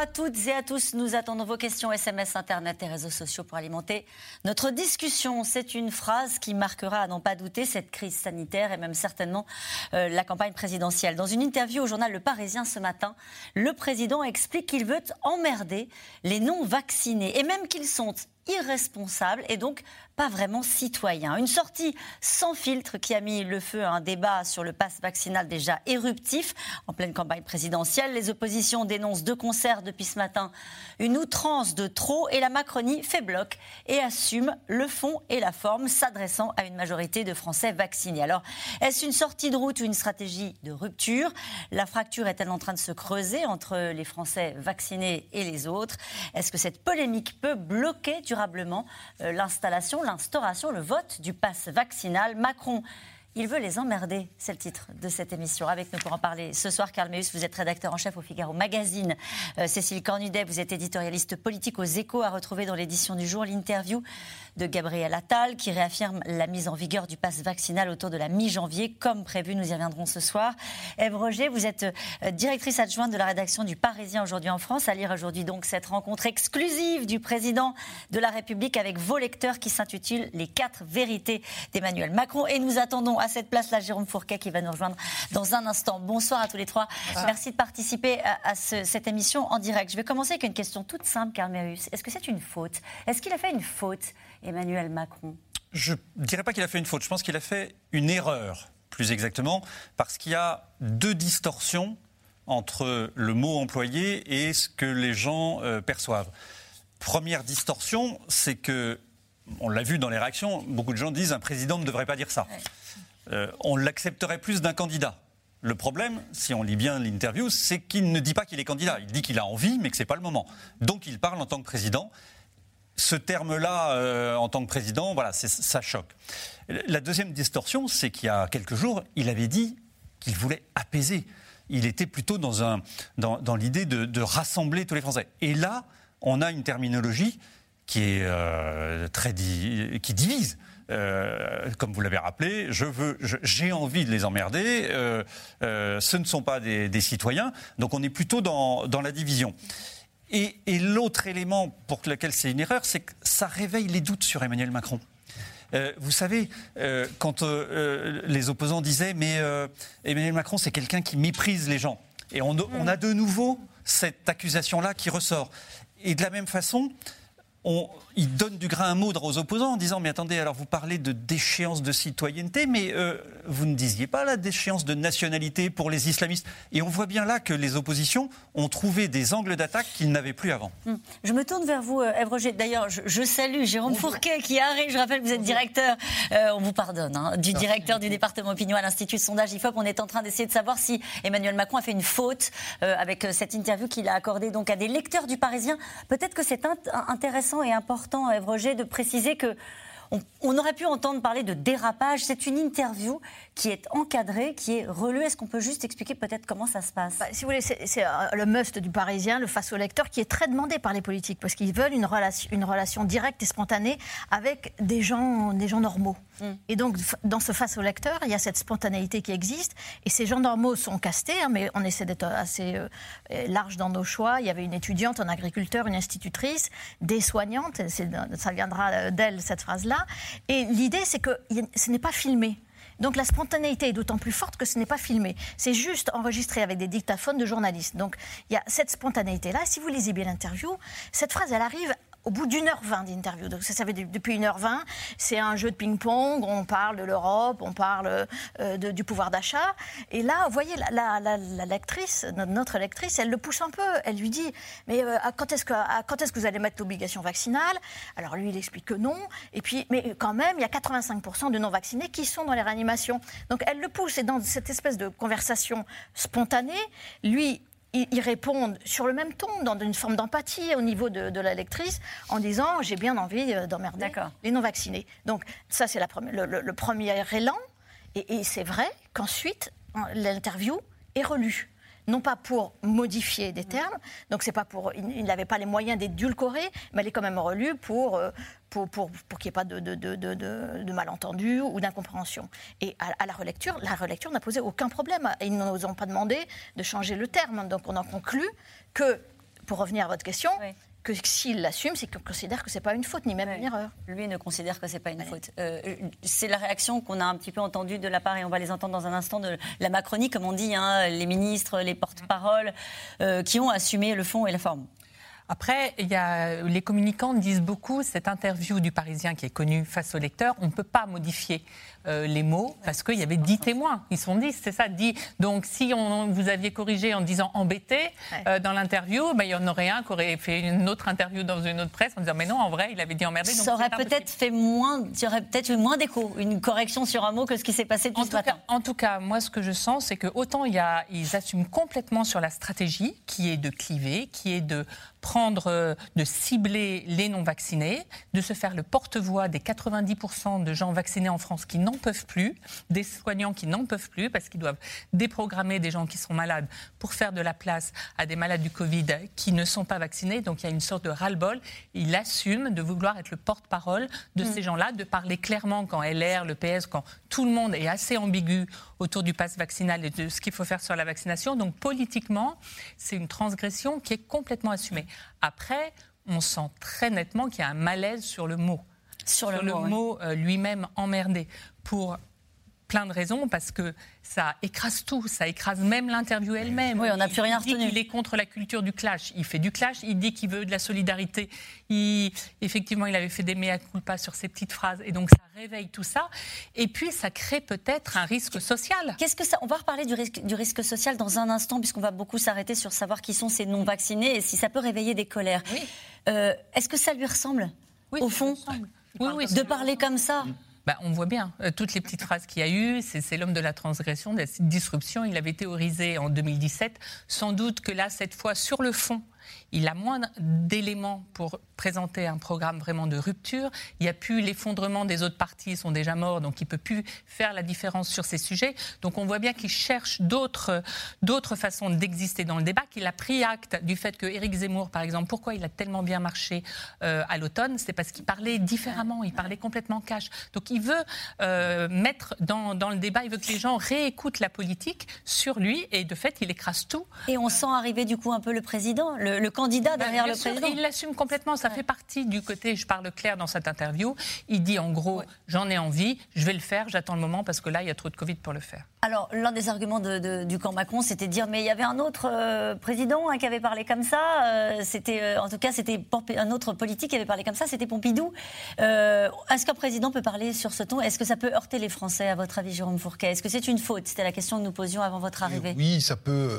À toutes et à tous. Nous attendons vos questions SMS, Internet et réseaux sociaux pour alimenter notre discussion. C'est une phrase qui marquera, à n'en pas douter, cette crise sanitaire et même certainement euh, la campagne présidentielle. Dans une interview au journal Le Parisien ce matin, le président explique qu'il veut emmerder les non-vaccinés et même qu'ils sont irresponsables et donc pas vraiment citoyen. Une sortie sans filtre qui a mis le feu à un débat sur le pass vaccinal déjà éruptif en pleine campagne présidentielle. Les oppositions dénoncent de concert depuis ce matin une outrance de trop et la Macronie fait bloc et assume le fond et la forme s'adressant à une majorité de Français vaccinés. Alors, est-ce une sortie de route ou une stratégie de rupture? La fracture est-elle en train de se creuser entre les Français vaccinés et les autres? Est-ce que cette polémique peut bloquer durablement euh, l'installation l'instauration, le vote du pass vaccinal. Macron il veut les emmerder, c'est le titre de cette émission. Avec nous pour en parler ce soir, Karl Meus, vous êtes rédacteur en chef au Figaro Magazine. Euh, Cécile Cornudet, vous êtes éditorialiste politique aux Échos, à retrouver dans l'édition du jour l'interview de Gabriel Attal qui réaffirme la mise en vigueur du pass vaccinal autour de la mi-janvier, comme prévu. Nous y reviendrons ce soir. Eve Roger, vous êtes euh, directrice adjointe de la rédaction du Parisien aujourd'hui en France. À lire aujourd'hui donc cette rencontre exclusive du président de la République avec vos lecteurs qui s'intitule Les quatre vérités d'Emmanuel Macron. Et nous attendons à cette place-là Jérôme Fourquet qui va nous rejoindre dans un instant. Bonsoir à tous les trois. Merci de participer à, cette émission en direct. Je vais commencer avec une question toute simple, Carmérus. Est-ce que c'est une faute? Est-ce qu'il a fait une faute? Emmanuel Macron Je ne dirais pas qu'il a fait une faute, je pense qu'il a fait une erreur, plus exactement, parce qu'il y a deux distorsions entre le mot employé et ce que les gens euh, perçoivent. Première distorsion, c'est que, on l'a vu dans les réactions, beaucoup de gens disent un président ne devrait pas dire ça. Euh, on l'accepterait plus d'un candidat. Le problème, si on lit bien l'interview, c'est qu'il ne dit pas qu'il est candidat. Il dit qu'il a envie, mais que ce n'est pas le moment. Donc il parle en tant que président ce terme-là, euh, en tant que président, voilà, ça choque. La deuxième distorsion, c'est qu'il y a quelques jours, il avait dit qu'il voulait apaiser. Il était plutôt dans, l'idée de, rassembler tous les Français. Et là, on a une terminologie qui est euh, très qui divise. Euh, comme vous l'avez rappelé, je veux, j'ai envie de les emmerder. ce ne sont pas des, citoyens, donc on est plutôt dans la division. Et, l'autre élément pour lequel c'est une erreur, c'est que ça réveille les doutes sur Emmanuel Macron. Euh, vous savez, euh, quand euh, les opposants disaient mais Emmanuel Macron c'est quelqu'un qui méprise les gens, et on, on a de nouveau cette accusation-là qui ressort. Et de la même façon, il donne du grain à moudre aux opposants en disant mais attendez alors vous parlez de déchéance de citoyenneté mais euh, vous ne disiez pas la déchéance de nationalité pour les islamistes? Et on voit bien là que les oppositions ont trouvé des angles d'attaque qu'ils n'avaient plus avant. Hum. Je me tourne vers vous Ève Roger. D'ailleurs je, salue Jérôme Fourquet qui arrive. Je rappelle que vous êtes directeur, euh, on vous pardonne, hein, du directeur du département opinion à l'Institut de sondage IFOP. On est en train d'essayer de savoir si Emmanuel Macron a fait une faute euh, avec cette interview qu'il a accordée donc à des lecteurs du Parisien. Peut-être que c'est intéressant et important, Ève Roger, de préciser que on, aurait pu entendre parler de dérapage. C'est une interview qui est encadrée, qui est relue. Est-ce qu'on peut juste expliquer peut-être comment ça se passe? Bah, Si vous voulez, c'est euh, le must du Parisien, le face au lecteur, qui est très demandé par les politiques parce qu'ils veulent une relation, une relation directe et spontanée avec des gens, des gens normaux. Mm. Et donc, dans ce face au lecteur, il y a cette spontanéité qui existe. Et ces gens normaux sont castés, hein, mais on essaie d'être assez euh, large dans nos choix. Il y avait une étudiante, un agriculteur, une institutrice, des soignantes. Ça viendra d'elle, cette phrase-là. Et l'idée, c'est que ce n'est pas filmé. Donc la spontanéité est d'autant plus forte que ce n'est pas filmé. C'est juste enregistré avec des dictaphones de journalistes. Donc il y a cette spontanéité-là. Si vous lisez bien l'interview, cette phrase, elle arrive au bout d'une heure vingt d'interview. Donc ça, ça fait depuis une heure vingt. C'est un jeu de ping-pong. On parle de l'Europe, on parle euh, du pouvoir d'achat. Et là, vous voyez, la, lectrice, notre lectrice, elle le pousse un peu. Elle lui dit Mais euh, quand est-ce que, quand est-ce que vous allez mettre l'obligation vaccinale? Alors lui, il explique que non. Et puis, mais quand même, il y a 85% de non-vaccinés qui sont dans les réanimations. Donc elle le pousse. Et dans cette espèce de conversation spontanée, lui, ils, répondent sur le même ton, dans une forme d'empathie au niveau de, la lectrice, en disant j'ai bien envie euh, d'emmerder les non-vaccinés. Donc ça, c'est le, le, premier élan. Et, et c'est vrai qu'ensuite, l'interview est relue. Non pas pour modifier des termes, donc c'est pas pour, il, n'avait pas les moyens d'édulcorer, mais elle est quand même relue pour, euh, pour, pour, qu'il n'y ait pas de, de, de, de malentendus ou d'incompréhension. Et à, la relecture, la relecture n'a posé aucun problème. Ils ne nous ont pas demandé de changer le terme. Donc on en conclut que, pour revenir à votre question, que s'il l'assume, c'est qu'il considère que ce n'est pas une faute, ni même une erreur. Lui ne considère que ce n'est pas une faute. Euh, c'est la réaction qu'on a un petit peu entendue de la part, et on va les entendre dans un instant, de la Macronie, comme on dit, hein, les ministres, les porte-paroles, euh, qui ont assumé le fond et la forme. Après, il y a, les communicants disent beaucoup, cette interview du Parisien qui est connue face au lecteur, on ne peut pas modifier euh, les mots parce qu'il y avait dix témoins. Ils sont dix, c'est ça, dix. Donc si on, vous aviez corrigé en disant embêté euh, dans l'interview, ben, il y en aurait un qui aurait fait une autre interview dans une autre presse en disant mais non, en vrai, il avait dit emmerdé. ça aurait peut-être fait moins, aurait peut-être eu moins d'écho, une correction sur un mot que ce qui s'est passé depuis en ce matin. en tout cas, moi, ce que je sens, c'est que autant il y a, ils assument complètement sur la stratégie qui est de cliver, qui est de prendre, euh, de cibler les non-vaccinés, de se faire le porte-voix des 90% de gens vaccinés en France qui n'en peuvent plus, des soignants qui n'en peuvent plus parce qu'ils doivent déprogrammer des gens qui sont malades pour faire de la place à des malades du Covid qui ne sont pas vaccinés. Donc il y a une sorte de ras-le-bol. Il assume de vouloir être le porte-parole de mm. ces gens-là, de parler clairement quand LR, le PS, quand tout le monde est assez ambigu autour du pass vaccinal et de ce qu'il faut faire sur la vaccination. Donc politiquement, c'est une transgression qui est complètement assumée. Après, on sent très nettement qu'il y a un malaise sur le mot. Sur, le, mot, euh, lui-même emmerdé. Pour plein de raisons, parce que ça écrase tout, ça écrase même l'interview elle-même. Oui, on n'a plus rien retenu. Il est contre la culture du clash. Il fait du clash, il dit qu'il veut de la solidarité. Il, effectivement, il avait fait des mea culpa sur ces petites phrases, et donc ça réveille tout ça. Et puis, ça crée peut-être un risque social. Qu'est-ce que ça On va reparler du risque, du risque social dans un instant, puisqu'on va beaucoup s'arrêter sur savoir qui sont ces non-vaccinés et si ça peut réveiller des colères. Euh, est-ce que ça lui ressemble, au fond oui, oui, de parler comme ça bah, on voit bien euh, toutes les petites phrases qu'il y a eu. C'est l'homme de la transgression, de la disruption. Il avait théorisé en 2017. Sans doute que là, cette fois, sur le fond, il a moins d'éléments pour présenter un programme vraiment de rupture. Il n'y a plus l'effondrement des autres partis, ils sont déjà morts, donc il ne peut plus faire la différence sur ces sujets. Donc on voit bien qu'il cherche d'autres façons d'exister dans le débat, qu'il a pris acte du fait que Éric Zemmour, par exemple, pourquoi il a tellement bien marché euh, à l'automne, c'est parce qu'il parlait différemment, il parlait complètement cash. Donc il veut euh, mettre dans, dans, le débat, il veut que les gens réécoutent la politique sur lui, et de fait, il écrase tout. Et on sent arriver du coup un peu le président, le, le candidat bah, derrière le président. Il l'assume complètement, ça fait partie du côté, je parle clair dans cette interview, il dit en gros, j'en ai envie, je vais le faire, j'attends le moment parce que là, il y a trop de Covid pour le faire. Alors, l'un des arguments du camp Macron, c'était de dire, mais il y avait un autre euh, président hein, qui avait parlé comme ça, euh, c'était, euh, en tout cas, c'était un autre politique qui avait parlé comme ça, c'était Pompidou. Est-ce qu'un président peut parler sur ce ton? Est-ce que ça peut heurter les Français, à votre avis, Jérôme Fourquet? Est-ce que c'est une faute? C'était la question que nous posions avant votre arrivée. Oui, ça peut,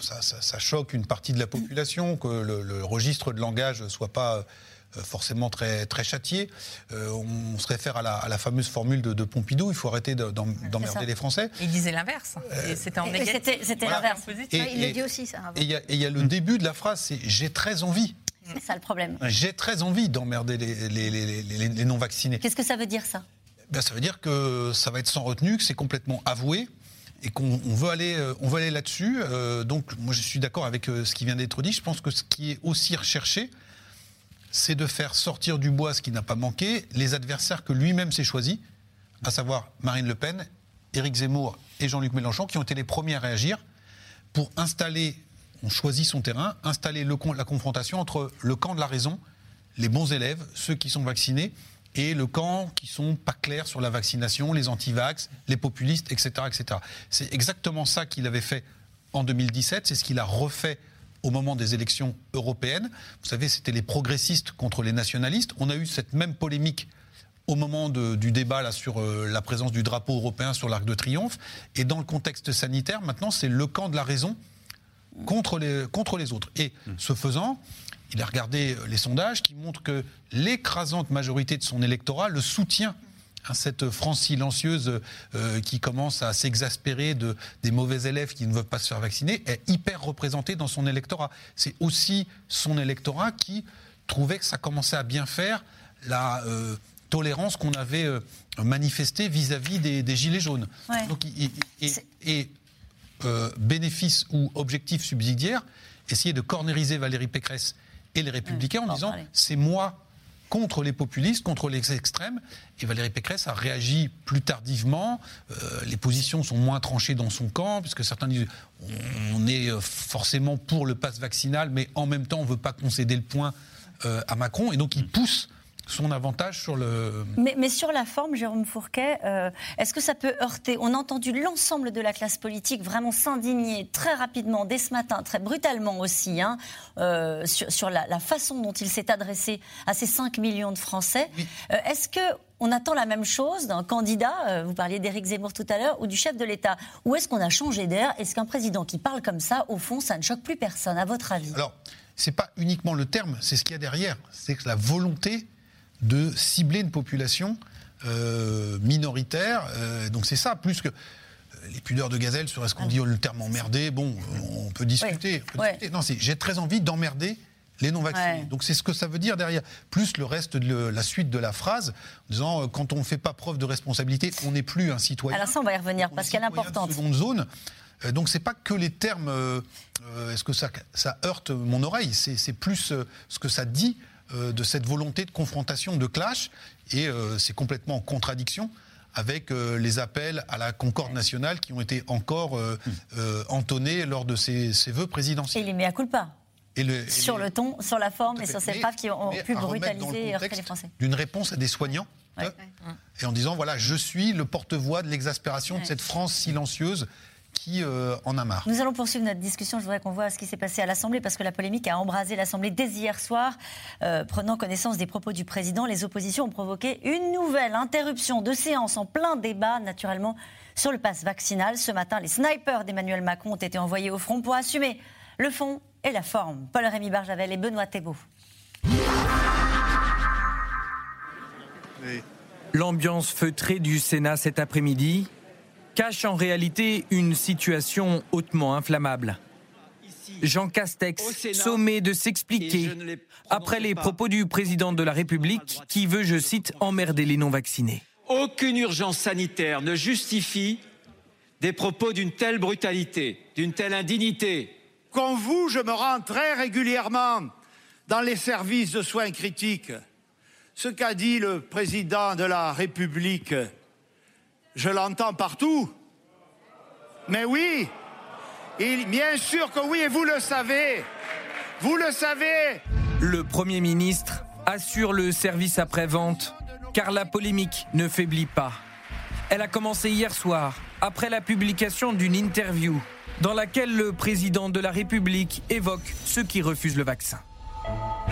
ça, ça, choque une partie de la population, que le, le registre de langage soit pas forcément très, très châtié. Euh, on se réfère à la, fameuse formule de, Pompidou, il faut arrêter d'emmerder les Français. Il disait l'inverse, euh, c'était en négatif. C'était l'inverse. Il le dit aussi, ça. Et il y, a le début de la phrase, c'est « j'ai très envie ». C'est ça le problème. J'ai très envie d'emmerder les, les, non-vaccinés. Qu'est-ce que ça veut dire, ça ben, Ça veut dire que ça va être sans retenue, que c'est complètement avoué et qu'on veut aller, on veut aller là-dessus. donc, moi, je suis d'accord avec ce qui vient d'être dit. Je pense que ce qui est aussi recherché, c'est de faire sortir du bois ce qui n'a pas manqué, les adversaires que lui-même s'est choisi, à savoir Marine Le Pen, Éric Zemmour et Jean-Luc Mélenchon, qui ont été les premiers à réagir pour installer, on choisit son terrain, installer le, la confrontation entre le camp de la raison, les bons élèves, ceux qui sont vaccinés, et le camp qui sont pas clairs sur la vaccination, les anti-vax, les populistes, etc. etc. C'est exactement ça qu'il avait fait en 2017, c'est ce qu'il a refait au moment des élections européennes. Vous savez, c'était les progressistes contre les nationalistes. On a eu cette même polémique au moment du débat là, sur euh, la présence du drapeau européen sur l'Arc de Triomphe. Et dans le contexte sanitaire, maintenant, c'est le camp de la raison contre les, contre les autres. Et mmh. ce faisant, il a regardé les sondages qui montrent que l'écrasante majorité de son électorat le soutient cette France silencieuse euh, qui commence à s'exaspérer de, des mauvais élèves qui ne veulent pas se faire vacciner est hyper représentée dans son électorat. C'est aussi son électorat qui trouvait que ça commençait à bien faire la euh, tolérance qu'on avait euh, manifestée vis-à-vis des, Gilets jaunes. et, euh, bénéfice ou objectif subsidiaire, essayer de cornériser Valérie Pécresse et les Républicains en disant c'est moi contre les populistes, contre les extrêmes. Et Valérie Pécresse a réagi plus tardivement. Euh, les positions sont moins tranchées dans son camp, puisque certains disent on est forcément pour le pass vaccinal, mais en même temps on ne veut pas concéder le point euh, à Macron. Et donc il pousse son avantage sur le. Mais, sur la forme, Jérôme Fourquet, euh, est-ce que ça peut heurter On a entendu l'ensemble de la classe politique vraiment s'indigner très rapidement, dès ce matin, très brutalement aussi, hein, euh, sur, la, façon dont il s'est adressé à ces 5 millions de Français. Euh, est-ce que on attend la même chose d'un candidat, vous parliez d'Éric Zemmour tout à l'heure, ou du chef de l'État? Ou est-ce qu'on a changé d'air? Est-ce qu'un président qui parle comme ça, au fond, ça ne choque plus personne, à votre avis? Alors, c'est pas uniquement le terme, c'est ce qu'il y a derrière. C'est que la volonté de cibler une population euh, minoritaire. Euh, donc c'est ça, plus que euh, les pudeurs de gazelle sur est-ce qu'on dit le terme emmerdé, bon, on peut discuter. Non, j'ai très envie d'emmerder les non-vaccinés. Donc c'est ce que ça veut dire derrière. Plus le reste de la suite de la phrase, en disant quand on ne fait pas preuve de responsabilité, on n'est plus un citoyen. Alors ça, on va y revenir parce qu'elle est importante. Seconde zone. Donc c'est pas que les termes. Est-ce que ça, ça heurte mon oreille C'est plus ce que ça dit euh, de cette volonté de confrontation, de clash, et euh, c'est complètement en contradiction avec euh, les appels à la concorde nationale qui ont été encore entonnés lors de ces, vœux présidentiels. Et les mea culpa et le, sur le ton, sur la forme et sur ces phrases qui ont pu brutaliser et heurter les Français. D'une réponse à des soignants. Hein, et en disant voilà, je suis le porte-voix de l'exaspération de cette France silencieuse qui euh, en a marre. Nous allons poursuivre notre discussion. Je voudrais qu'on voit ce qui s'est passé à l'Assemblée parce que la polémique a embrasé l'Assemblée dès hier soir. Euh, prenant connaissance des propos du président, les oppositions ont provoqué une nouvelle interruption de séance en plein débat, naturellement, sur le pass vaccinal. Ce matin, les snipers d'Emmanuel Macron ont été envoyés au front pour assumer le fond et la forme. Paul-Rémy Barjavel et Benoît Thébault. L'ambiance feutrée du Sénat cet après-midi cache en réalité une situation hautement inflammable. Jean Castex, sommé de s'expliquer après les propos du président de la République qui veut, je cite, emmerder les non-vaccinés. Aucune urgence sanitaire ne justifie des propos d'une telle brutalité, d'une telle indignité. Comme vous, je me rends très régulièrement dans les services de soins critiques. Ce qu'a dit le président de la République je l'entends partout. Mais oui, bien sûr que oui, et vous le savez. Vous le savez. Le Premier ministre assure le service après-vente, car la polémique ne faiblit pas. Elle a commencé hier soir, après la publication d'une interview dans laquelle le président de la République évoque ceux qui refusent le vaccin.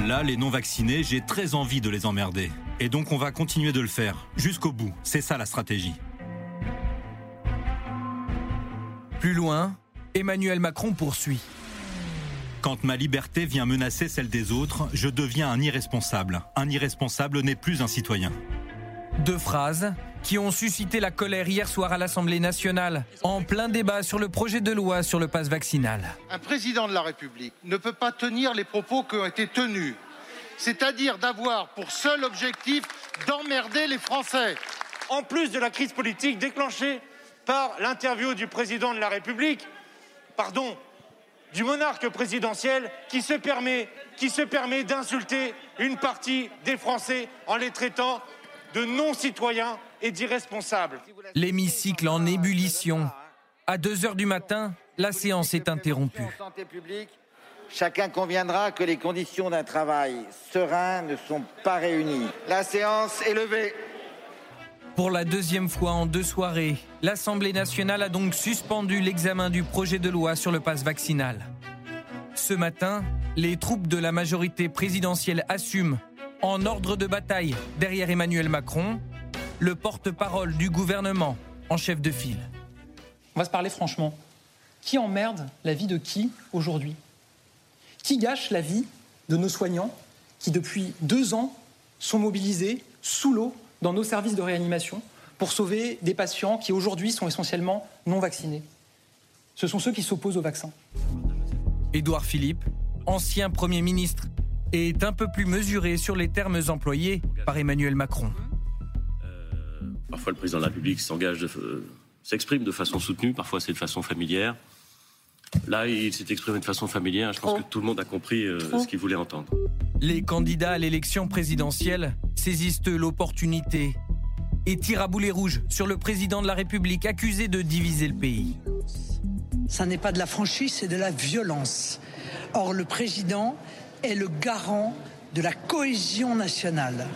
Là, les non-vaccinés, j'ai très envie de les emmerder. Et donc on va continuer de le faire, jusqu'au bout. C'est ça la stratégie. Plus loin, Emmanuel Macron poursuit. Quand ma liberté vient menacer celle des autres, je deviens un irresponsable. Un irresponsable n'est plus un citoyen. Deux phrases qui ont suscité la colère hier soir à l'Assemblée nationale, en plein débat sur le projet de loi sur le passe vaccinal. Un président de la République ne peut pas tenir les propos qui ont été tenus, c'est-à-dire d'avoir pour seul objectif d'emmerder les Français. En plus de la crise politique déclenchée par l'interview du président de la République, pardon, du monarque présidentiel qui se permet, qui se permet d'insulter une partie des Français en les traitant de non-citoyens et d'irresponsables. L'hémicycle en ébullition. À 2 heures du matin, la séance est interrompue. Chacun conviendra que les conditions d'un travail serein ne sont pas réunies. La séance est levée. Pour la deuxième fois en deux soirées, l'Assemblée nationale a donc suspendu l'examen du projet de loi sur le passe vaccinal. Ce matin, les troupes de la majorité présidentielle assument, en ordre de bataille derrière Emmanuel Macron, le porte-parole du gouvernement en chef de file. On va se parler franchement. Qui emmerde la vie de qui aujourd'hui? Qui gâche la vie de nos soignants qui, depuis deux ans, sont mobilisés sous l'eau dans nos services de réanimation pour sauver des patients qui aujourd'hui sont essentiellement non vaccinés. Ce sont ceux qui s'opposent au vaccin. Édouard Philippe, ancien Premier ministre, est un peu plus mesuré sur les termes employés par Emmanuel Macron. Euh, parfois le président de la République s'engage, euh, s'exprime de façon soutenue, parfois c'est de façon familière. Là, il s'est exprimé de façon familière. Je pense que tout le monde a compris euh, ce qu'il voulait entendre. Les candidats à l'élection présidentielle saisissent l'opportunité et tirent à boulet rouges sur le président de la République accusé de diviser le pays. Ça n'est pas de la franchise, c'est de la violence. Or, le président est le garant de la cohésion nationale.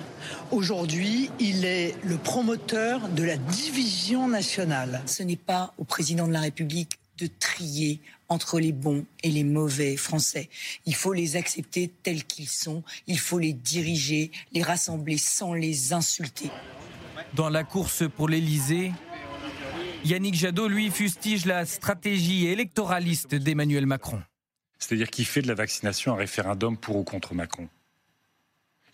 Aujourd'hui, il est le promoteur de la division nationale. Ce n'est pas au président de la République de trier entre les bons et les mauvais Français. Il faut les accepter tels qu'ils sont, il faut les diriger, les rassembler sans les insulter. Dans la course pour l'Élysée, Yannick Jadot, lui, fustige la stratégie électoraliste d'Emmanuel Macron. C'est-à-dire qu'il fait de la vaccination un référendum pour ou contre Macron.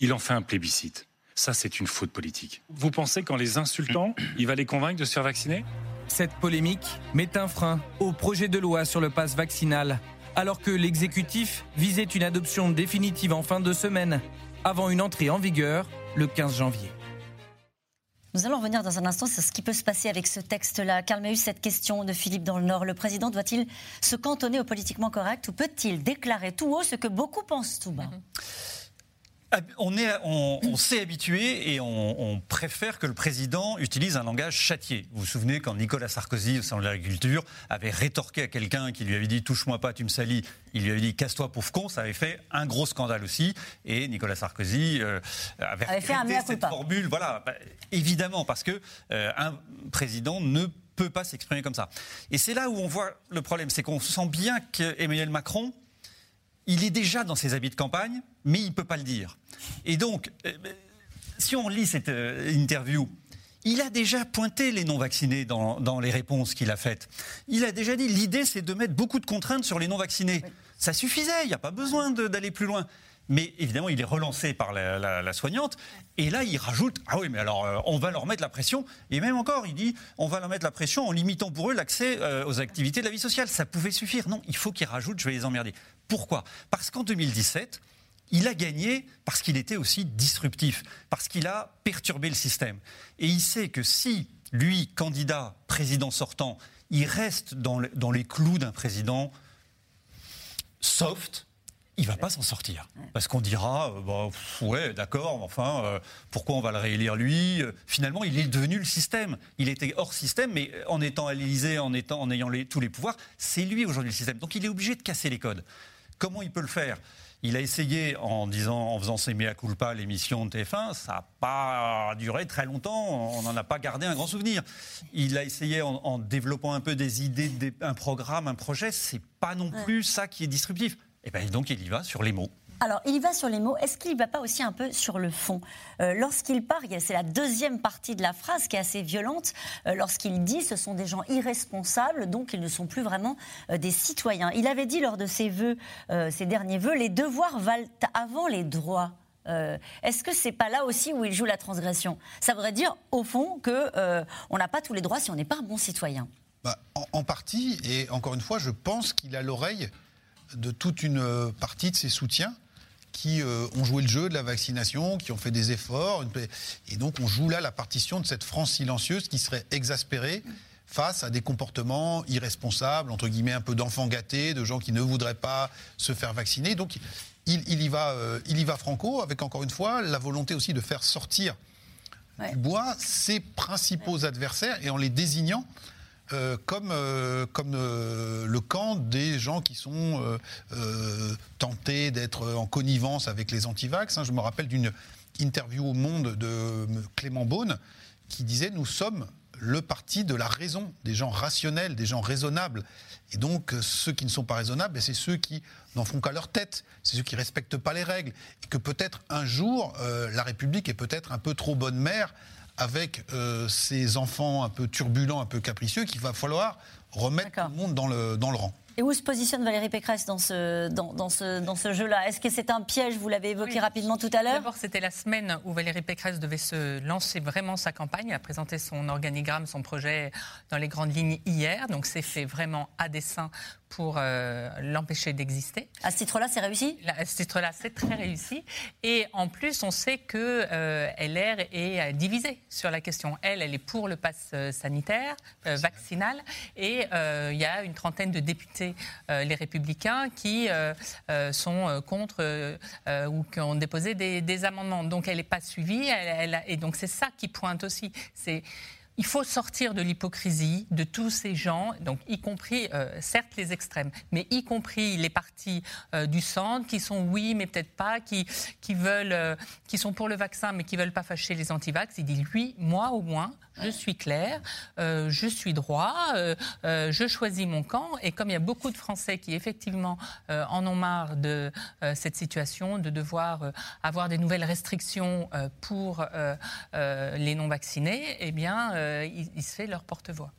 Il en fait un plébiscite. Ça, c'est une faute politique. Vous pensez qu'en les insultant, il va les convaincre de se faire vacciner? Cette polémique met un frein au projet de loi sur le passe vaccinal, alors que l'exécutif visait une adoption définitive en fin de semaine, avant une entrée en vigueur le 15 janvier. Nous allons revenir dans un instant sur ce qui peut se passer avec ce texte-là. Karl eu cette question de Philippe dans le Nord. Le président doit-il se cantonner au politiquement correct ou peut-il déclarer tout haut ce que beaucoup pensent tout bas? On, est, on, s'est habitué et on, préfère que le président utilise un langage châtié. Vous vous souvenez quand Nicolas Sarkozy, au sein de l'agriculture, avait rétorqué à quelqu'un qui lui avait dit touche-moi pas, tu me salis, il lui avait dit casse-toi pauvre con, ça avait fait un gros scandale aussi. Et Nicolas Sarkozy euh, avait, avait fait un cette formule. Voilà, bah, évidemment, parce que euh, un président ne peut pas s'exprimer comme ça. Et c'est là où on voit le problème, c'est qu'on sent bien qu'Emmanuel Macron il est déjà dans ses habits de campagne, mais il ne peut pas le dire. Et donc, euh, si on lit cette euh, interview, il a déjà pointé les non-vaccinés dans, les réponses qu'il a faites. Il a déjà dit l'idée, c'est de mettre beaucoup de contraintes sur les non-vaccinés. Ça suffisait, il n'y a pas besoin d'aller plus loin. Mais évidemment, il est relancé par la, soignante. Et là, il rajoute Ah oui, mais alors, euh, on va leur mettre la pression. Et même encore, il dit On va leur mettre la pression en limitant pour eux l'accès aux activités de la vie sociale. Ça pouvait suffire. Non, il faut qu'il rajoute Je vais les emmerder. Pourquoi? Parce qu'en 2017, il a gagné parce qu'il était aussi disruptif, parce qu'il a perturbé le système. Et il sait que si, lui, candidat, président sortant, il reste dans, les clous d'un président soft, il va pas s'en sortir. Parce qu'on dira, euh, bah, ouais, d'accord, enfin, euh, pourquoi on va le réélire lui Finalement, il est devenu le système. Il était hors système, mais en étant à l'Élysée, en, en ayant tous les pouvoirs, c'est lui aujourd'hui le système. Donc il est obligé de casser les codes. Comment il peut le faire? Il a essayé en disant, en faisant ses mea culpa l'émission de TF1, ça n'a pas duré très longtemps, on n'en a pas gardé un grand souvenir. Il a essayé en, développant un peu des idées, un programme, un projet, c'est pas non plus ça qui est disruptif. Et bien donc il y va sur les mots. Alors, il va sur les mots. Est-ce qu'il ne va pas aussi un peu sur le fond? Euh, Lorsqu'il part, c'est la deuxième partie de la phrase qui est assez violente. Euh, lorsqu'il dit ce sont des gens irresponsables, donc ils ne sont plus vraiment euh, des citoyens. Il avait dit lors de ses vœux, ses derniers vœux, les devoirs valent avant les droits. Est-ce que c'est pas là aussi où il joue la transgression? Ça voudrait dire, au fond, que on n'a pas tous les droits si on n'est pas un bon citoyen. Bah, en, partie, et encore une fois, je pense qu'il a l'oreille de toute une partie de ses soutiens qui euh, ont joué le jeu de la vaccination, qui ont fait des efforts. Et donc on joue là la partition de cette France silencieuse qui serait exaspérée face à des comportements irresponsables, entre guillemets un peu d'enfants gâtés, de gens qui ne voudraient pas se faire vacciner. Donc il, y, va, euh, il y va franco, avec encore une fois la volonté aussi de faire sortir du bois ses principaux adversaires et en les désignant euh, comme, euh, euh, le camp des gens qui sont tentés d'être en connivence avec les antivax. Hein. Je me rappelle d'une interview au Monde de Clément Beaune qui disait Nous sommes le parti de la raison, des gens rationnels, des gens raisonnables. Et donc, ceux qui ne sont pas raisonnables, ben, c'est ceux qui n'en font qu'à leur tête, c'est ceux qui ne respectent pas les règles. Et que peut-être un jour, la République est peut-être un peu trop bonne mère avec euh, ces enfants un peu turbulents, un peu capricieux, qu'il va falloir remettre tout le monde dans le, dans le rang. Et où se positionne Valérie Pécresse dans ce, dans, dans ce, dans ce jeu-là? Est-ce que c'est un piège? Vous l'avez évoqué rapidement tout à l'heure. D'abord, c'était la semaine où Valérie Pécresse devait se lancer vraiment sa campagne, a présenté son organigramme, son projet dans les grandes lignes hier. Donc, c'est fait vraiment à dessein pour euh, l'empêcher d'exister. À ce titre-là, c'est réussi? À ce titre-là, c'est très réussi. Et en plus, on sait que euh, LR est euh, divisée sur la question. Elle, elle est pour le pass sanitaire, vaccinal, et il y a une trentaine de députés, les Républicains, qui sont contre ou qui ont déposé des, amendements. Donc, elle n'est pas suivie, elle, et donc c'est ça qui pointe aussi. C'est il faut sortir de l'hypocrisie de tous ces gens, donc y compris, euh, certes, les extrêmes, mais y compris les partis euh, du centre qui sont oui, mais peut-être pas, qui, qui veulent, euh, qui sont pour le vaccin, mais qui veulent pas fâcher les antivax. Il dit lui, moi au moins, je suis clair, je suis droit, je choisis mon camp. Et comme il y a beaucoup de Français qui effectivement en ont marre de cette situation, de devoir avoir des nouvelles restrictions pour les non vaccinés, eh bien euh, il, se fait leur porte-voix.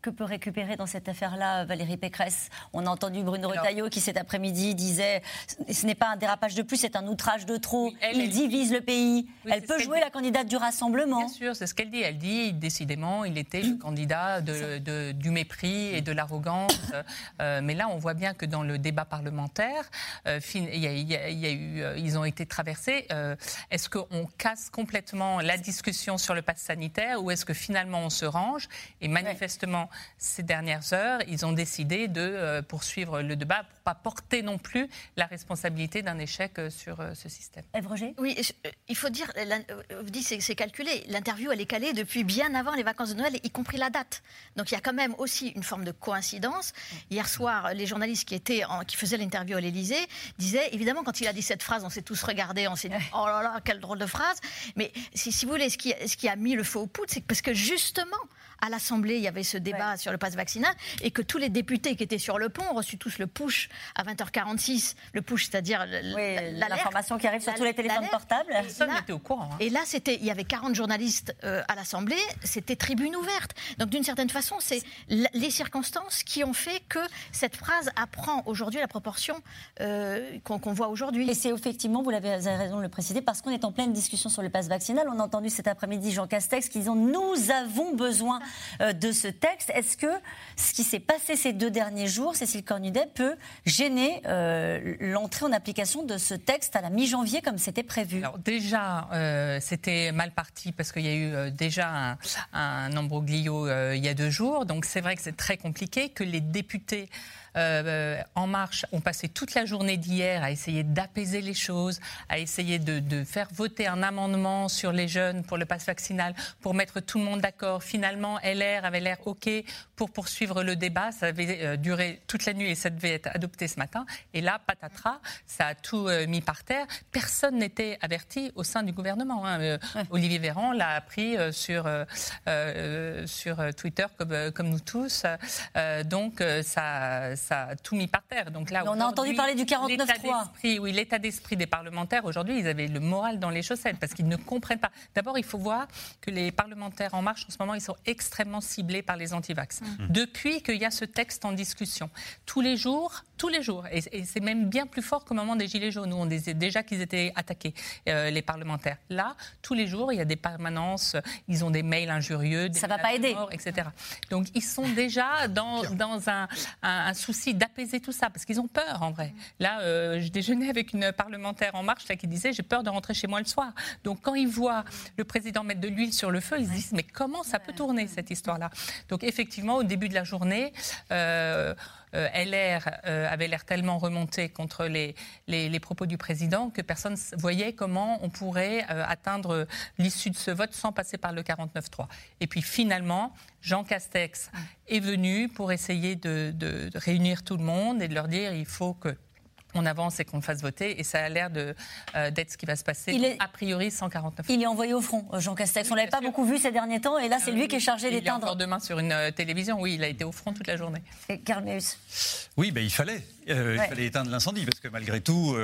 Que peut récupérer dans cette affaire-là Valérie Pécresse? On a entendu Bruno Retailleau qui cet après-midi disait ce n'est pas un dérapage de plus, c'est un outrage de trop. il divise le pays. elle peut jouer la candidate du Rassemblement. Bien sûr, c'est ce qu'elle dit. Elle dit décidément, il était le candidat de, du mépris et de l'arrogance. Euh, mais là, on voit bien que dans le débat parlementaire, il y a, eu, ils ont été traversés. Euh, est-ce qu'on casse complètement la discussion sur le pass sanitaire ou est-ce que finalement on se range? Et manifestement, ces dernières heures, ils ont décidé de euh, poursuivre le débat pour pas porter non plus la responsabilité d'un échec euh, sur euh, ce système. Ève Roger? Oui, il faut dire, vous dites c'est calculé. L'interview, elle est calée depuis bien avant les vacances de Noël, y compris la date. Donc il y a quand même aussi une forme de coïncidence. Hier soir, les journalistes qui, étaient qui faisaient l'interview à l'Élysée disaient, évidemment, quand il a dit cette phrase, on s'est tous regardés, on s'est dit, oh là là, quelle drôle de phrase. Mais si, si vous voulez, ce qui, ce qui a mis le feu au poudre, c'est parce que justement, à l'Assemblée, il y avait ce débat sur le pass vaccinal et que tous les députés qui étaient sur le pont ont reçu tous le push à 20h46. Le push, c'est-à-dire l'information qui arrive sur tous les téléphones portables. Personne n'était au courant. Hein. Et là, c'était, il y avait 40 journalistes euh, à l'Assemblée, c'était tribune ouverte. Donc d'une certaine façon, c'est les circonstances qui ont fait que cette phrase apprend aujourd'hui la proportion euh, qu'on voit aujourd'hui. Et c'est effectivement, vous l'avez raison de le préciser, parce qu'on est en pleine discussion sur le pass vaccinal. On a entendu cet après-midi Jean Castex qui disant nous avons besoin de ce texte. Est-ce que ce qui s'est passé ces deux derniers jours, Cécile Cornudet, peut gêner euh, l'entrée en application de ce texte à la mi-janvier comme c'était prévu? Alors déjà, euh, c'était mal parti parce qu'il y a eu déjà un, un il y a deux jours. Donc c'est vrai que c'est très compliqué que les députés euh, En Marche ont passé toute la journée d'hier à essayer d'apaiser les choses, à essayer de, faire voter un amendement sur les jeunes pour le pass vaccinal, pour mettre tout le monde d'accord. Finalement, LR avait l'air OK pour poursuivre le débat. Ça avait euh, duré toute la nuit et ça devait être adopté ce matin. Et là, patatras, ça a tout euh, mis par terre. Personne n'était averti au sein du gouvernement. Hein. Olivier Véran l'a appris sur, sur Twitter comme, comme nous tous. donc, ça ça a tout mis par terre. Donc là, on a entendu parler du 49-3. Oui, l'état d'esprit des parlementaires aujourd'hui, ils avaient le moral dans les chaussettes parce qu'ils ne comprennent pas. D'abord, il faut voir que les parlementaires en marche en ce moment, ils sont extrêmement ciblés par les antivax. Mmh. Depuis qu'il y a ce texte en discussion, tous les jours, tous les jours, et, c'est même bien plus fort qu'au moment des gilets jaunes où on disait déjà qu'ils étaient attaqués, euh, les parlementaires. Là, tous les jours, il y a des permanences, ils ont des mails injurieux, des ça va pas aider, etc. Donc ils sont déjà dans, dans un, un, un souci d'apaiser tout ça, parce qu'ils ont peur en vrai. Là, euh, je déjeunais avec une parlementaire en marche là, qui disait j'ai peur de rentrer chez moi le soir. Donc quand ils voient le président mettre de l'huile sur le feu, ils se disent mais comment ça peut tourner cette histoire-là? Donc effectivement, au début de la journée, euh, LR avait l'air tellement remonté contre les, les, propos du président que personne ne voyait comment on pourrait atteindre l'issue de ce vote sans passer par le 49-3. Et puis finalement, Jean Castex est venu pour essayer de, de, réunir tout le monde et de leur dire il faut que on avance et qu'on fasse voter. Et ça a l'air euh, d'être ce qui va se passer. Il est, a priori, 149. Il est envoyé au front, Jean Castex. on ne l'avait pas beaucoup vu ces derniers temps. Et là, c'est lui qui est chargé d'éteindre. encore demain sur une euh, télévision. Oui, il a été au front toute la journée. Et Karl Oui, ben, il fallait. Euh, il fallait éteindre l'incendie parce que malgré tout,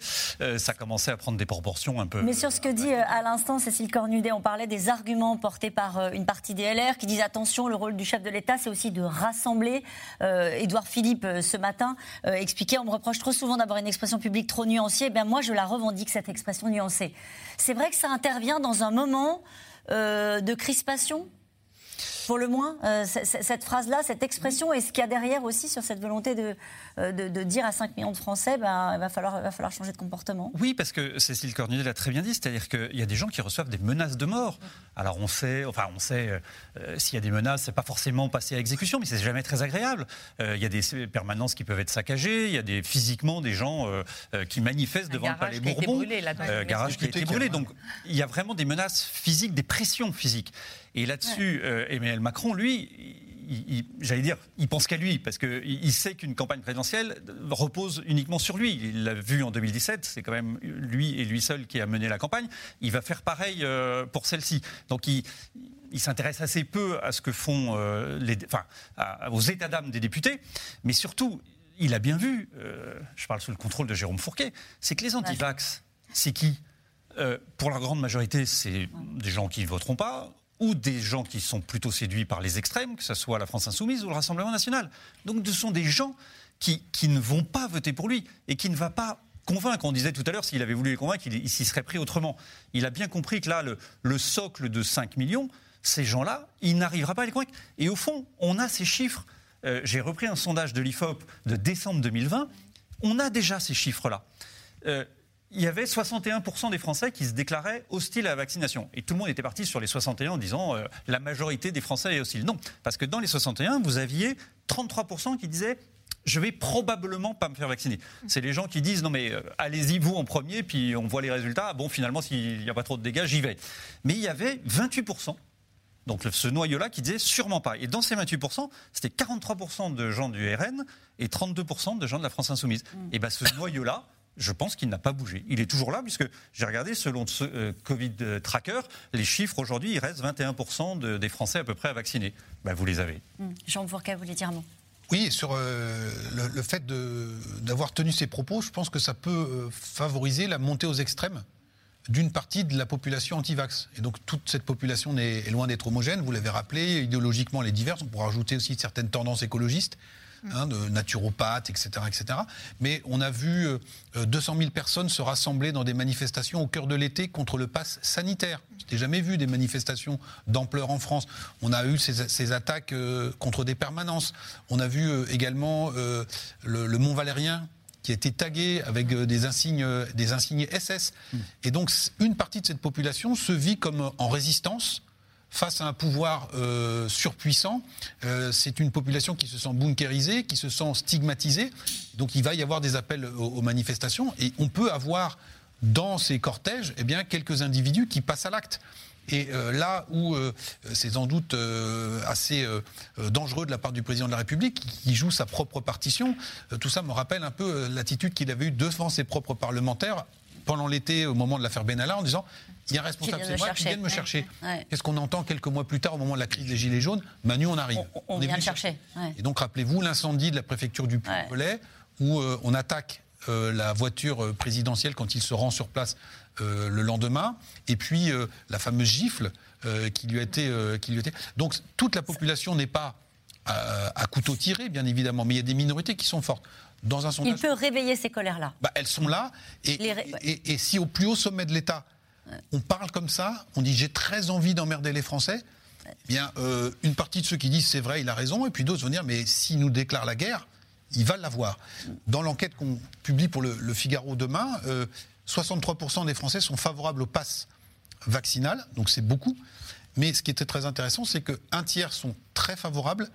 ça commençait à prendre des proportions un peu. Mais sur ce que dit à l'instant Cécile Cornudet, on parlait des arguments portés par une partie des LR qui disent attention, le rôle du chef de l'État, c'est aussi de rassembler. Édouard Philippe, ce matin, expliquait on me reproche trop souvent d'avoir une expression publique trop nuancée, eh bien moi je la revendique, cette expression nuancée. C'est vrai que ça intervient dans un moment euh, de crispation? Pour le moins, euh, cette phrase-là, cette expression, et ce qu'il y a derrière aussi sur cette volonté de, euh, de, de dire à 5 millions de Français, ben, il va falloir, il va falloir changer de comportement. Oui, parce que Cécile Cornudet l'a très bien dit, c'est-à-dire qu'il y a des gens qui reçoivent des menaces de mort. Alors on sait, enfin on sait, euh, s'il y a des menaces, c'est pas forcément passé à exécution, mais c'est jamais très agréable. Euh, il y a des permanences qui peuvent être saccagées, il y a des physiquement des gens qui manifestent devant le palais qui a été Bourbon, brûlé, là, garage qui a été brûlé. Donc il y a vraiment des menaces physiques, des pressions physiques. Et là-dessus, euh, Emmanuel Macron, lui, j'allais dire, il pense qu'à lui, parce qu'il il sait qu'une campagne présidentielle repose uniquement sur lui. Il l'a vu en 2017, c'est quand même lui et lui seul qui a mené la campagne. Il va faire pareil euh, pour celle-ci. Donc il, il s'intéresse assez peu à ce que font euh, les, enfin, aux états d'âme des députés, mais surtout, il a bien vu, euh, je parle sous le contrôle de Jérôme Fourquet, c'est que les antivax, c'est qui? Euh, Pour la grande majorité, c'est des gens qui ne voteront pas ou des gens qui sont plutôt séduits par les extrêmes, que ce soit la France Insoumise ou le Rassemblement National. Donc ce sont des gens qui, ne vont pas voter pour lui et qui ne va pas convaincre. On disait tout à l'heure, s'il avait voulu les convaincre, il, s'y serait pris autrement. Il a bien compris que là, le, le socle de 5 millions, ces gens-là, il n'arrivera pas à les convaincre. Et au fond, on a ces chiffres. Euh, J'ai repris un sondage de l'IFOP de décembre 2020. On a déjà ces chiffres-là. Euh, il y avait 61% des Français qui se déclaraient hostiles à la vaccination. Et tout le monde était parti sur les 61 en disant euh, la majorité des Français est hostile. Non, parce que dans les 61, vous aviez 33% qui disaient je vais probablement pas me faire vacciner. C'est les gens qui disent non mais euh, allez-y vous en premier, puis on voit les résultats. Bon finalement s'il n'y a pas trop de dégâts, j'y vais. Mais il y avait 28%. Donc ce noyau-là qui disait sûrement pas. Et dans ces 28%, c'était 43% de gens du RN et 32% de gens de la France Insoumise. Et bien ce noyau-là, je pense qu'il n'a pas bougé. Il est toujours là, puisque j'ai regardé, selon ce euh, Covid Tracker, les chiffres aujourd'hui, il reste 21% de- des Français à peu près à vacciner. Ben, vous les avez. Hum. Jean Fourquet voulait dire un mot? Oui, et sur euh, le, le fait d'avoir tenu ces propos, je pense que ça peut euh, favoriser la montée aux extrêmes d'une partie de la population anti-vax. Et donc toute cette population est loin d'être homogène, vous l'avez rappelé, idéologiquement elle est diverse, on pourra ajouter aussi certaines tendances écologistes. Hein, de naturopathes, etc., etc. Mais on a vu euh, 200 000 personnes se rassembler dans des manifestations au cœur de l'été contre le pass sanitaire. Je n'ai jamais vu des manifestations d'ampleur en France. On a eu ces, ces attaques euh, contre des permanences. On a vu euh, également euh, le, le Mont Valérien qui a été tagué avec euh, des insignes, euh, des insignes SS. Et donc, une partie de cette population se vit comme en résistance face à un pouvoir euh, surpuissant. Euh, c'est une population qui se sent bunkérisée, qui se sent stigmatisée. Donc, il va y avoir des appels aux, manifestations. Et on peut avoir dans ces cortèges eh bien, quelques individus qui passent à l'acte. Et euh, là où c'est sans doute assez dangereux de la part du président de la République, qui, joue sa propre partition, tout ça me rappelle un peu l'attitude qu'il avait eue devant ses propres parlementaires pendant l'été, au moment de l'affaire Benalla, en disant il y a un responsable, c'est me moi, qui de me chercher. Ouais. Qu'est-ce qu'on entend quelques mois plus tard, au moment de la crise des Gilets jaunes Manu, on arrive. On est vient venu le chercher. Ouais. et donc, rappelez-vous l'incendie de la préfecture du Puy-en-Velay, où euh, on attaque euh, la voiture euh, présidentielle quand il se rend sur place euh, le lendemain, et puis la fameuse gifle qui, lui a été, qui lui a été. Donc, toute la population n'est pas à, à couteau tiré, bien évidemment, mais il y a des minorités qui sont fortes. Dans un Il sondage, peut réveiller ces colères-là. bah, elles sont là, et, Les ré- et- et- et si au plus haut sommet de l'État, on parle comme ça, on dit j'ai très envie d'emmerder les Français, eh bien, euh, une partie de ceux qui disent c'est vrai, il a raison, et puis d'autres vont dire mais s'il nous déclare la guerre, il va l'avoir. Dans l'enquête qu'on publie pour le, le Figaro demain, euh, 63% des Français sont favorables au pass vaccinal, donc c'est beaucoup. Mais ce qui était très intéressant, c'est qu'un tiers sont très favorables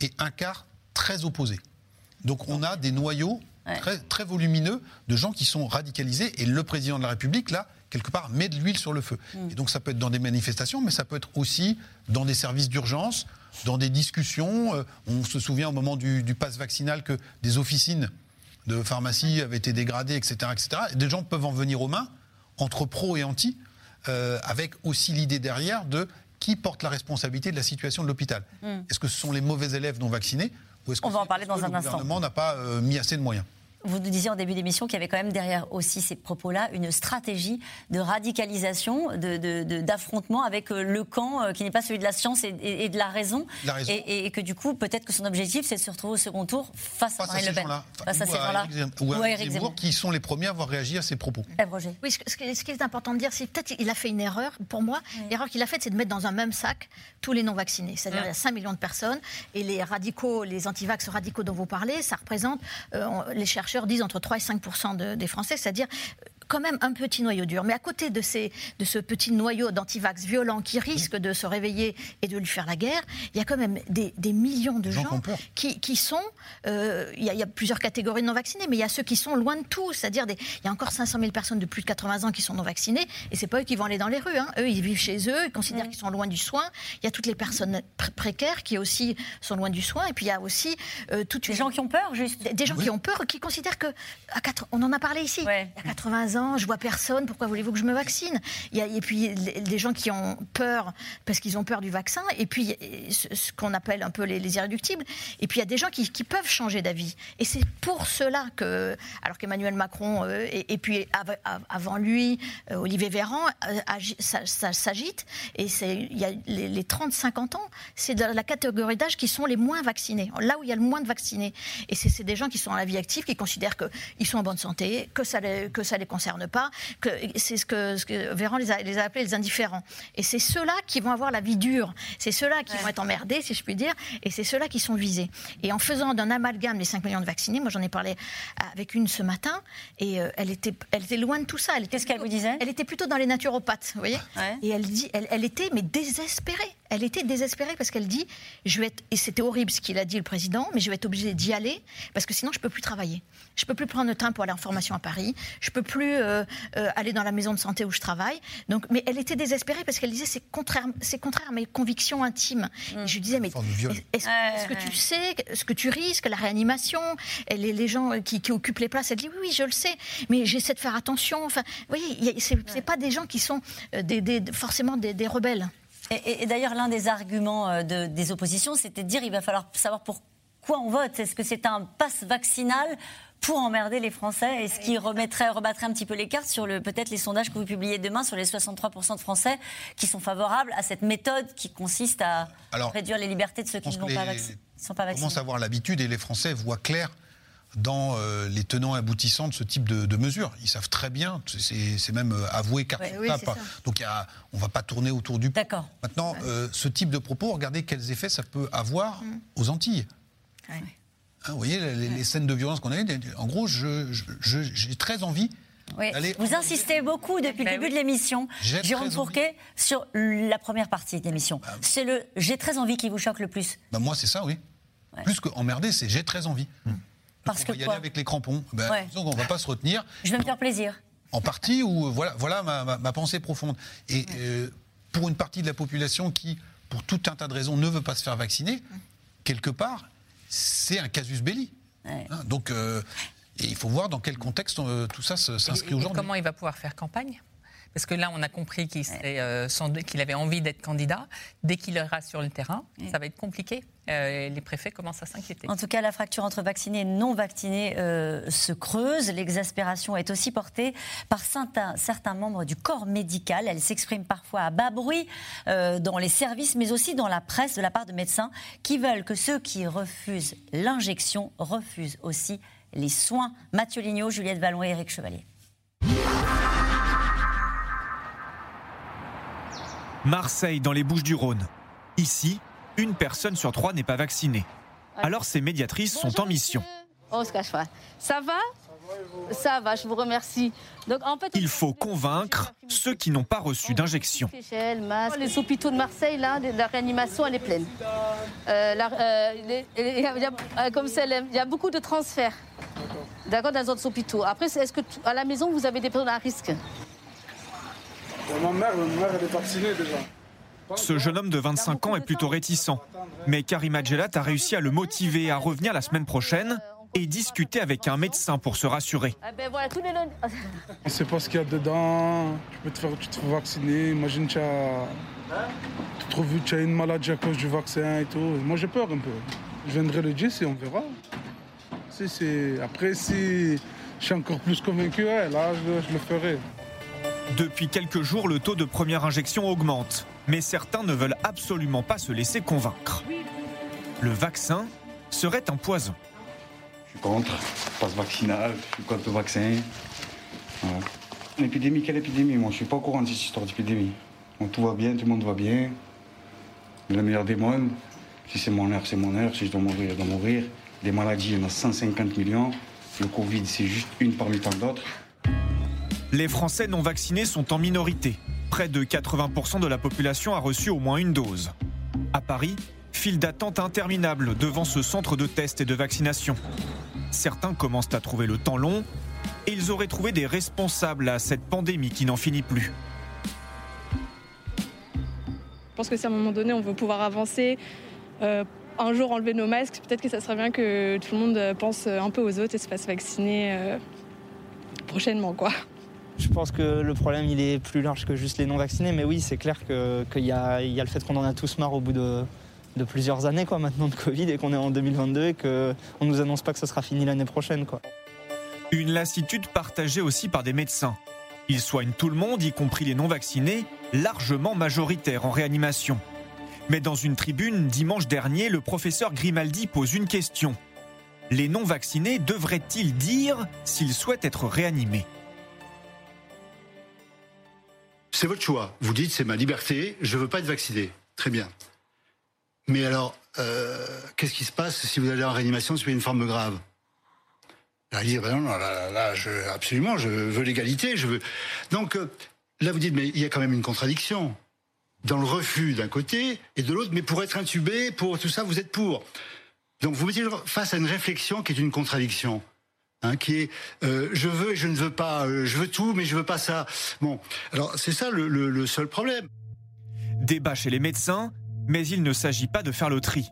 et un quart très opposés. Donc on a des noyaux très, très volumineux de gens qui sont radicalisés et le président de la République, là, quelque part, met de l'huile sur le feu. Et donc ça peut être dans des manifestations, mais ça peut être aussi dans des services d'urgence, dans des discussions. Euh, on se souvient au moment du, du pass vaccinal que des officines de pharmacie avaient été dégradées, etc. etc. Et des gens peuvent en venir aux mains, entre pro et anti, euh, avec aussi l'idée derrière de qui porte la responsabilité de la situation de l'hôpital. Mm. Est-ce que ce sont les mauvais élèves non vaccinés ou est-ce que On va en parler dans un le instant. gouvernement n'a pas euh, mis assez de moyens? Vous nous disiez en début d'émission qu'il y avait quand même derrière aussi ces propos-là une stratégie de radicalisation, d'affrontement de, de, avec euh, le camp euh, qui n'est pas celui de la science et, et, de la raison. La raison. Et, et, que du coup, peut-être que son objectif, c'est de se retrouver au second tour face, face à Marine à Le Pen. Face à ces gens-là. Ou à Eric Zemmour, qui sont les premiers à avoir réagi à ces propos. Oui, ce, ce, qui est important de dire, c'est peut-être qu'il a fait une erreur. Pour moi, l'erreur qu'il a faite, c'est de mettre dans un même sac tous les non-vaccinés. C'est-à-dire il y a 5 millions de personnes et les radicaux, les antivax radicaux dont vous parlez, ça représente, euh, les chercheurs disent, entre 3 et 5 de, des Français, c'est-à-dire quand même un petit noyau dur. Mais à côté de, ces, de ce petit noyau d'antivax violent qui risque de se réveiller et de lui faire la guerre, il y a quand même des, des millions de gens, gens qui, qui, sont. Euh, il, y a, il, y a, plusieurs catégories de non-vaccinés, mais il y a ceux qui sont loin de tout. C'est-à-dire, il y a encore 500 000 personnes de plus de 80 ans qui sont non-vaccinées, et c'est pas eux qui vont aller dans les rues. Hein. Eux, ils vivent chez eux, ils considèrent mmh. qu'ils sont loin du soin. Il y a toutes les personnes pr précaires qui aussi sont loin du soin, et puis il y a aussi euh, toutes des gens qui ont peur, juste. Des, des gens oui. qui ont peur, qui considèrent que. À 4, on en a parlé ici. Ouais. Il y a 80 ans, je vois personne, pourquoi voulez-vous que je me vaccine? Il y a, Et puis des gens qui ont peur parce qu'ils ont peur du vaccin, et puis ce, qu'on appelle un peu les, les, irréductibles, et puis il y a des gens qui, peuvent changer d'avis. Et c'est pour cela que, alors qu'Emmanuel Macron, euh, et, puis av avant lui, euh, Olivier Véran, euh, s'agite, et il y a les, les 30-50 ans, c'est la catégorie d'âge qui sont les moins vaccinés, là où il y a le moins de vaccinés. Et c'est des gens qui sont à la vie active, qui considèrent qu'ils sont en bonne santé, que ça les, que ça les concerne pas, que c'est ce que, ce que Véran les a, les a, appelés les indifférents. Et c'est ceux-là qui vont avoir la vie dure, c'est ceux-là qui ouais. vont être emmerdés, si je puis dire, et c'est ceux-là qui sont visés. Et en faisant d'un amalgame les 5 millions de vaccinés, moi j'en ai parlé avec une ce matin, et euh, elle, était, elle était loin de tout ça. Qu'est-ce qu'elle vous disait? Elle était plutôt dans les naturopathes, vous voyez? Ouais. Et elle, dit, elle, elle était mais désespérée. Elle était désespérée parce qu'elle dit, je vais être, et c'était horrible ce qu'il a dit le président, mais je vais être obligée d'y aller parce que sinon je peux plus travailler. Je peux plus prendre le train pour aller en formation à Paris. Je peux plus euh, euh, aller dans la maison de santé où je travaille. Donc, mais elle était désespérée parce qu'elle disait c'est contraire, c'est contraire à mes convictions intimes. Mm. Et je lui disais mais est-ce est que tu sais ce que tu risques, la réanimation, et les, les gens qui, qui, occupent les places Elle dit oui oui je le sais, mais j'essaie de faire attention. Enfin, vous voyez, c'est ouais. pas des gens qui sont euh, des, des, forcément des, des rebelles. Et, et d'ailleurs, l'un des arguments de, des oppositions, c'était de dire il va falloir savoir pourquoi on vote. Est-ce que c'est un passe vaccinal pour emmerder les Français? Et ce qui remettrait, rebattrait un petit peu les cartes sur le, peut-être les sondages que vous publiez demain sur les 63% de Français qui sont favorables à cette méthode qui consiste à Alors, réduire les libertés de ceux qui ne sont, pas, vaccinés, sont pas vaccinés. On commence à avoir l'habitude et les Français voient clair dans euh, les tenants et aboutissants de ce type de, de mesures. Ils savent très bien, c'est même euh, avoué carte ouais, oui, Donc y a, on ne va pas tourner autour du pot. D'accord. Maintenant, ouais. euh, ce type de propos, regardez quels effets ça peut avoir mmh. aux Antilles. Ouais. Hein, vous voyez, les, les, scènes de violence qu'on a eues, en gros, j'ai très envie. Oui. Vous insistez beaucoup depuis le début de l'émission, Jérôme Fourquet, sur la première partie de l'émission. Bah, c'est le j'ai très envie qui vous choque le plus. Bah, moi, c'est ça, oui. Ouais. Plus qu'emmerder, c'est j'ai très envie. Mmh. Parce on que va y quoi aller avec les crampons. Ben, ouais. on ne va pas se retenir. Je vais me faire plaisir. En partie, ou voilà, voilà ma, ma, ma, pensée profonde. Et ouais. euh, pour une partie de la population qui, pour tout un tas de raisons, ne veut pas se faire vacciner, quelque part, c'est un casus belli. Ouais. Hein, donc, euh, il faut voir dans quel contexte euh, tout ça s'inscrit aujourd'hui. Comment il va pouvoir faire campagne? Parce que là, on a compris qu'il euh, qu avait envie d'être candidat. Dès qu'il ira sur le terrain, ça va être compliqué. Euh, les préfets commencent à s'inquiéter. En tout cas, la fracture entre vaccinés et non vaccinés euh, se creuse. L'exaspération est aussi portée par certains, certains, membres du corps médical. Elle s'exprime parfois à bas bruit euh, dans les services, mais aussi dans la presse de la part de médecins qui veulent que ceux qui refusent l'injection refusent aussi les soins. Mathieu Lignot, Juliette Vallon et Éric Chevalier. Marseille, dans les Bouches-du-Rhône. Ici, une personne sur trois n'est pas vaccinée. Alors ces médiatrices Bonjour, sont en mission. On se cache pas. Ça va Ça va, je vous remercie. Donc, en fait, Il faut convaincre ceux qui n'ont pas reçu d'injection. Les hôpitaux de Marseille, là, la réanimation, elle est pleine. Euh, la, euh, les, il y a, comme il y a beaucoup de transferts. D'accord, dans les autres hôpitaux. Après, est-ce que à la maison, vous avez des personnes à risque? Ma mère, ma mère, elle est vaccinée déjà. Ce jeune homme de 25 ans est plutôt réticent. Mais Karima Djelat a réussi à le motiver à revenir la semaine prochaine et discuter avec un médecin pour se rassurer. Ah ben. On ne sait pas ce qu'il y a dedans. Tu peux te faire, tu te fais vacciner. Imagine, tu as, tu trouves tu as une maladie à cause du vaccin et tout. Moi, j'ai peur un peu. Je viendrai le 10 et on verra. Si, c'est- Après, si je suis encore plus convaincu, ouais, là, je, je le ferai. Depuis quelques jours, le taux de première injection augmente, mais certains ne veulent absolument pas se laisser convaincre. Le vaccin serait un poison. Je suis contre, passe vaccinal, je suis contre le vaccin. Voilà. L'épidémie, quelle épidémie Moi, je suis pas au courant de cette histoire d'épidémie. Tout va bien, tout le monde va bien. Le meilleur des mondes. Si c'est mon heure, c'est mon heure. Si je dois mourir, je dois mourir. Des maladies, il y en a 150 millions. Le Covid, c'est juste une parmi tant d'autres. Les Français non vaccinés sont en minorité. Près de 80% de la population a reçu au moins une dose. À Paris, file d'attente interminable devant ce centre de test et de vaccination. Certains commencent à trouver le temps long et ils auraient trouvé des responsables à cette pandémie qui n'en finit plus. Je pense que si à un moment donné on veut pouvoir avancer, euh, un jour enlever nos masques, peut-être que ça serait bien que tout le monde pense un peu aux autres et se fasse vacciner euh, prochainement, quoi. Je pense que le problème il est plus large que juste les non vaccinés, mais oui c'est clair qu'il y, y a le fait qu'on en a tous marre au bout de, de plusieurs années quoi, maintenant de Covid et qu'on est en 2022 et qu'on nous annonce pas que ce sera fini l'année prochaine. Quoi. Une lassitude partagée aussi par des médecins. Ils soignent tout le monde, y compris les non-vaccinés, largement majoritaires en réanimation. Mais dans une tribune dimanche dernier, le professeur Grimaldi pose une question. Les non-vaccinés devraient-ils dire s'ils souhaitent être réanimés? C'est votre choix. Vous dites c'est ma liberté, je veux pas être vacciné. Très bien. Mais alors, euh, qu'est-ce qui se passe si vous allez en réanimation si vous avez une forme grave? Là, il dit, ben non, non, là, là, absolument, je veux l'égalité, je veux. Donc euh, là, vous dites, mais il y a quand même une contradiction dans le refus d'un côté et de l'autre, mais pour être intubé, pour tout ça, vous êtes pour. Donc vous mettez face à une réflexion qui est une contradiction. Hein, qui est euh, je veux et je ne veux pas, euh, je veux tout mais je veux pas ça. Bon, alors c'est ça le, le- le seul problème. Débat chez les médecins, mais il ne s'agit pas de faire le tri.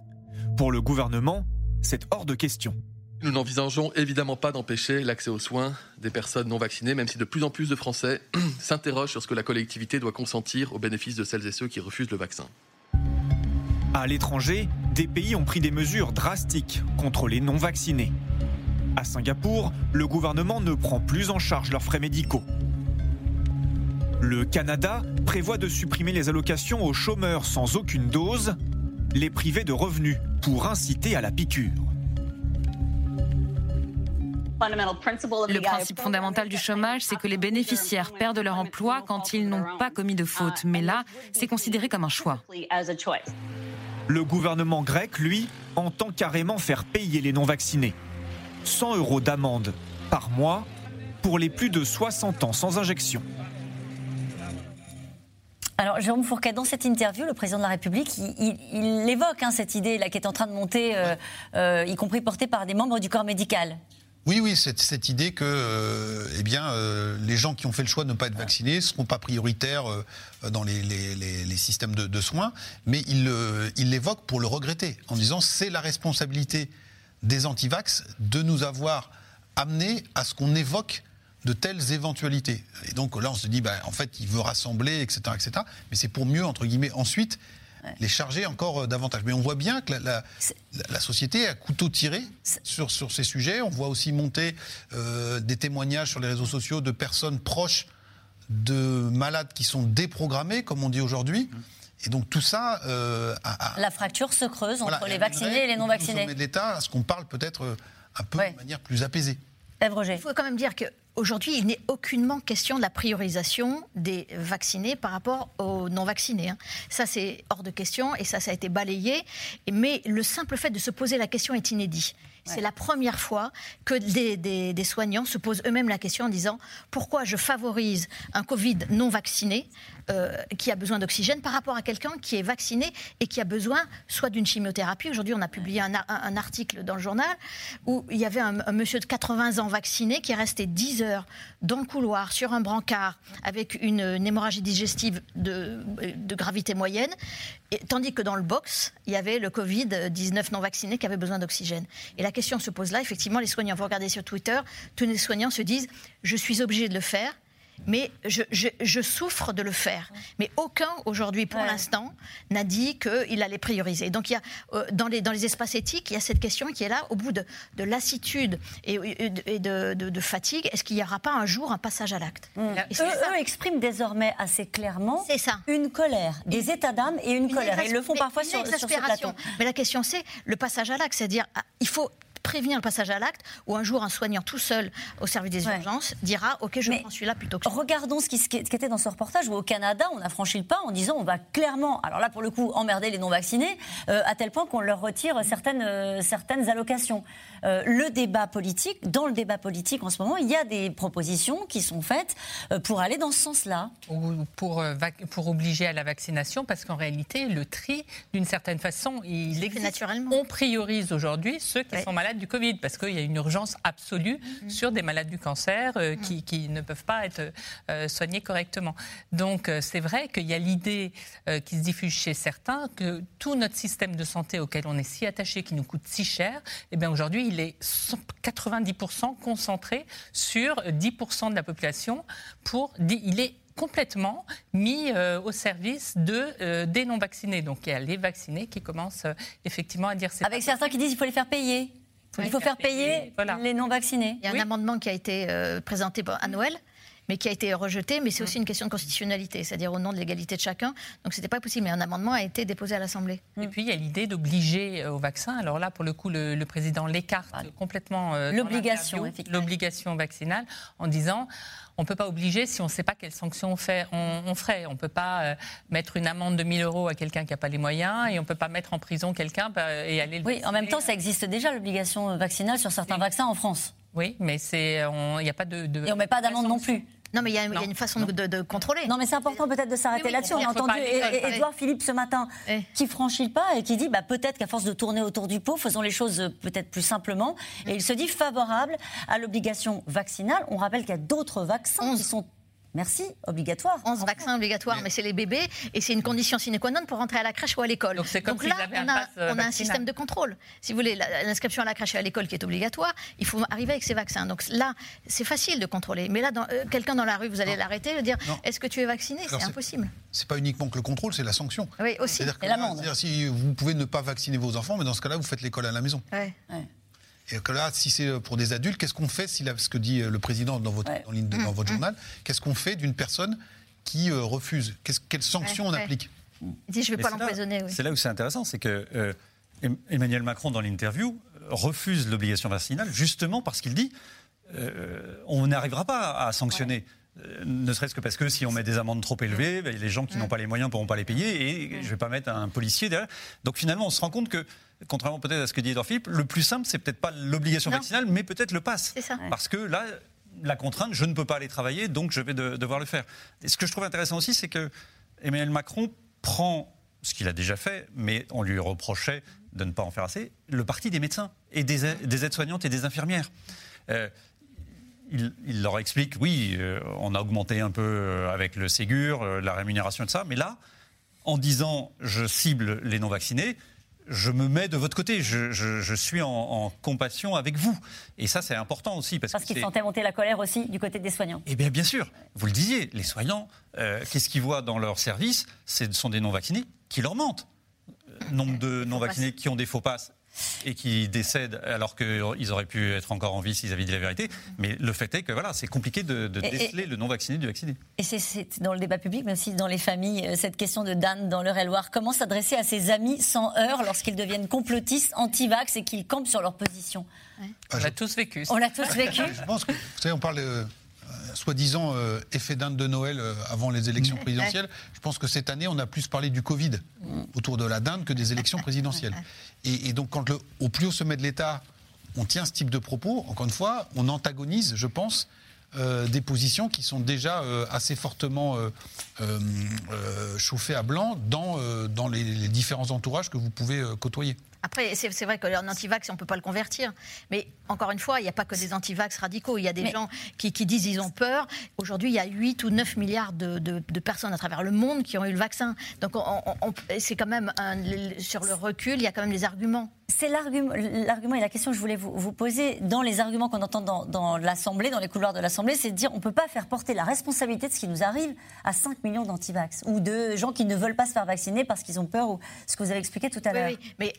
Pour le gouvernement, c'est hors de question. Nous n'envisageons évidemment pas d'empêcher l'accès aux soins des personnes non vaccinées, même si de plus en plus de Français s'interrogent sur ce que la collectivité doit consentir au bénéfice de celles et ceux qui refusent le vaccin. À l'étranger, des pays ont pris des mesures drastiques contre les non-vaccinés. À Singapour, le gouvernement ne prend plus en charge leurs frais médicaux. Le Canada prévoit de supprimer les allocations aux chômeurs sans aucune dose, les priver de revenus pour inciter à la piqûre. Le principe fondamental du chômage, c'est que les bénéficiaires perdent leur emploi quand ils n'ont pas commis de faute. Mais là, c'est considéré comme un choix. Le gouvernement grec, lui, entend carrément faire payer les non-vaccinés. 100 euros d'amende par mois pour les plus de 60 ans sans injection. Alors, Jérôme Fourquet, dans cette interview, le président de la République, il, il- il évoque hein, cette idée là qui est en train de monter, euh, euh, y compris portée par des membres du corps médical. Oui, oui, cette, cette idée que euh, eh bien, euh, les gens qui ont fait le choix de ne pas être vaccinés ne seront pas prioritaires euh, dans les, les- les- les systèmes de, de soins, mais il euh, il l'évoque pour le regretter, en disant c'est la responsabilité des antivax de nous avoir amenés à ce qu'on évoque de telles éventualités. Et donc là, on se dit, bah, en fait, il veut rassembler, etc., etc. Mais c'est pour mieux, entre guillemets, ensuite les charger encore euh, davantage. Mais on voit bien que la, la- la- la société à couteau tiré sur, sur ces sujets. On voit aussi monter euh, des témoignages sur les réseaux sociaux de personnes proches de malades qui sont déprogrammés, comme on dit aujourd'hui. Et donc tout ça euh, a- a- La fracture se creuse entre les vaccinés et les non au vaccinés. sommet de l'État à ce qu'on parle peut-être euh, un peu de manière plus apaisée. Il faut quand même dire qu'aujourd'hui, il n'est aucunement question de la priorisation des vaccinés par rapport aux non-vaccinés. hein. Ça, c'est hors de question et ça, ça a été balayé. Mais le simple fait de se poser la question est inédit. C'est la première fois que des, des- des soignants se posent eux-mêmes la question en disant pourquoi je favorise un Covid non vacciné? Euh, qui a besoin d'oxygène par rapport à quelqu'un qui est vacciné et qui a besoin soit d'une chimiothérapie. Aujourd'hui, on a publié un, article dans le journal où il y avait un, monsieur de 80 ans vacciné qui est resté 10 heures dans le couloir sur un brancard avec une, hémorragie digestive de, gravité moyenne, tandis que dans le box, il y avait le Covid-19 non vacciné qui avait besoin d'oxygène. Et la question se pose là, effectivement, les soignants, vous regardez sur Twitter, tous les soignants se disent, je suis obligé de le faire, mais je, je- je souffre de le faire. Mais aucun aujourd'hui, pour l'instant, n'a dit qu'il allait prioriser. Donc il y a euh, dans les dans les espaces éthiques, il y a cette question qui est là au bout de, de lassitude et, et de, de- fatigue. Est-ce qu'il n'y aura pas un jour un passage à l'acte Et Eux, ça. expriment désormais assez clairement une colère, des états d'âme et une, colère. Ils le font parfois une sur, sur ce plateau. Mais la question, c'est le passage à l'acte, c'est-à-dire ah, il faut prévenir le passage à l'acte où un jour un soignant tout seul au service des urgences dira ok je prends celui-là plutôt que Regardons ce qui, ce qui était dans ce reportage où au Canada, on a franchi le pas en disant on va clairement, alors là pour le coup, emmerder les non-vaccinés, euh, à tel point qu'on leur retire certaines, euh, certaines allocations. Euh, le débat politique, dans le débat politique en ce moment, il y a des propositions qui sont faites euh, pour aller dans ce sens-là. Ou pour, euh, pour obliger à la vaccination, parce qu'en réalité, le tri, d'une certaine façon, il existe. naturellement. On priorise aujourd'hui ceux qui sont malades du Covid, parce qu'il y a une urgence absolue Mm-hmm. sur des malades du cancer euh, qui, qui ne peuvent pas être euh, soignés correctement. Donc, euh, c'est vrai qu'il y a l'idée qui se diffuse chez certains que tout notre système de santé auquel on est si attaché, qui nous coûte si cher, eh bien aujourd'hui, il est 100 90% concentré sur 10% de la population. Pour, il est complètement mis euh, au service de, euh, des non-vaccinés. Donc il y a les vaccinés qui commencent euh, effectivement à dire c'est Avec certains qui disent qu'il faut les faire payer. Il faut faire payer les non-vaccinés. Il y a un amendement qui a été euh, présenté à Noël mais qui a été rejeté, mais c'est aussi une question de constitutionnalité, c'est-à-dire au nom de l'égalité de chacun. Donc c'était pas possible, mais un amendement a été déposé à l'Assemblée. Et puis il y a l'idée d'obliger euh, au vaccin. Alors là, pour le coup, le, le président l'écarte complètement. euh, L'obligation. L'obligation vaccinale, en disant on ne peut pas obliger si on ne sait pas quelles sanctions on, fait, on, on ferait. On ne peut pas euh, mettre une amende de 1000 euros à quelqu'un qui n'a pas les moyens et on ne peut pas mettre en prison quelqu'un bah, et aller le Oui, en même temps, ça existe déjà l'obligation vaccinale sur certains vaccins en France. Oui, mais il n'y a pas de, de- Et on met pas d'amende non plus. Non, mais il y, a- il y a une façon de, de- de contrôler. Non, mais c'est important peut-être de s'arrêter Oui, là-dessus. On a entendu E-. Édouard Philippe ce matin qui franchit le pas et qui dit bah, peut-être qu'à force de tourner autour du pot, faisons les choses euh, peut-être plus simplement. Et il se dit favorable à l'obligation vaccinale. On rappelle qu'il y a d'autres vaccins qui sont, merci, obligatoires. 11 vaccins obligatoires, mais c'est les bébés, et c'est une condition sine qua non pour rentrer à la crèche ou à l'école. Donc, comme là, on a, pass, on a un système de contrôle. Si vous voulez, l'inscription à la crèche et à l'école qui est obligatoire, il faut arriver avec ces vaccins. Donc là, c'est facile de contrôler. Mais là, euh, quelqu'un dans la rue, vous allez l'arrêter, lui dire est-ce que tu es vacciné? C'est impossible. C'est pas uniquement que le contrôle, c'est la sanction. Oui, aussi. Et c'est-à-dire si vous pouvez ne pas vacciner vos enfants, mais dans ce cas-là, vous faites l'école à la maison. Ouais. Et que là, si c'est pour des adultes, qu'est-ce qu'on fait, si ce que dit euh, le président dans votre, dans ligne de- dans votre journal, qu'est-ce qu'on fait d'une personne qui euh, refuse? Qu'est-ce- Quelles sanctions Ouais, on applique? Il dit je ne vais Mais pas l'empoisonner. oui. C'est là où c'est intéressant, c'est que euh, Em- Emmanuel Macron, dans l'interview, euh, refuse l'obligation vaccinale justement parce qu'il dit euh, on n'arrivera pas à sanctionner. Euh, Ne serait-ce que parce que si on met des amendes trop élevées, ben, les gens qui n'ont pas les moyens ne pourront pas les payer et je ne vais pas mettre un policier derrière. Donc finalement, on se rend compte que, contrairement peut-être à ce que dit Edouard Philippe, le plus simple, c'est peut-être pas l'obligation Non. vaccinale, mais peut-être le pass. C'est ça. Parce que là, la contrainte, je ne peux pas aller travailler, donc je vais de- devoir le faire. Et ce que je trouve intéressant aussi, c'est que Emmanuel Macron prend ce qu'il a déjà fait, mais on lui reprochait de ne pas en faire assez, le parti des médecins et des aides-soignantes et des infirmières. Euh, il, il leur explique, oui, euh, on a augmenté un peu euh, avec le Ségur, euh, la rémunération et tout ça, mais là, en disant je cible les non-vaccinés, je me mets de votre côté, je, je- je suis en, en compassion avec vous. Et ça, c'est important aussi. Parce, Parce que qu'il c'est- sentait monter la colère aussi du côté des soignants. eh bien, bien sûr, vous le disiez, les soignants, euh, qu'est-ce qu'ils voient dans leur service Ce sont des non-vaccinés qui leur mentent. Nombre de non-vaccinés qui ont des faux passes et qui décèdent alors qu'ils auraient pu être encore en vie s'ils avaient dit la vérité. Mais le fait est que voilà, c'est compliqué de, de Et- et- déceler le non-vacciné du vacciné. Et c'est- dans le débat public, mais aussi dans les familles, euh, cette question de Dan dans l'Eure-et-Loire. Comment s'adresser à ses amis sans heurts lorsqu'ils deviennent complotistes, anti-vax et qu'ils campent sur leur position? On l'a tous vécu. On l'a tous vécu. Je pense que, vous savez, on parle soi-disant euh, effet d'Inde de Noël euh, avant les élections présidentielles. Je pense que cette année, on a plus parlé du Covid autour de la dinde que des élections présidentielles. Et, et donc, quand le- au plus haut sommet de l'État, on tient ce type de propos, encore une fois, on antagonise, je pense, euh, des positions qui sont déjà euh, assez fortement euh, chauffées à blanc dans, euh, dans les, les différents entourages que vous pouvez euh, côtoyer. Après, c'est vrai qu'un anti-vax, on ne peut pas le convertir. Mais encore une fois, il n'y a pas que des anti-vax radicaux. Il y a des gens qui, disent qu'ils ont peur. Aujourd'hui, il y a 8 ou 9 milliards de, personnes à travers le monde qui ont eu le vaccin. Donc c'est quand même, sur le recul, il y a quand même des arguments. C'est l'argument et la question que je voulais vous, poser. Dans les arguments qu'on entend dans, l'Assemblée, dans les couloirs de l'Assemblée, c'est de dire on ne peut pas faire porter la responsabilité de ce qui nous arrive à 5 millions d'antivax ou de gens qui ne veulent pas se faire vacciner parce qu'ils ont peur ou ce que vous avez expliqué tout à l'heure. Oui, mais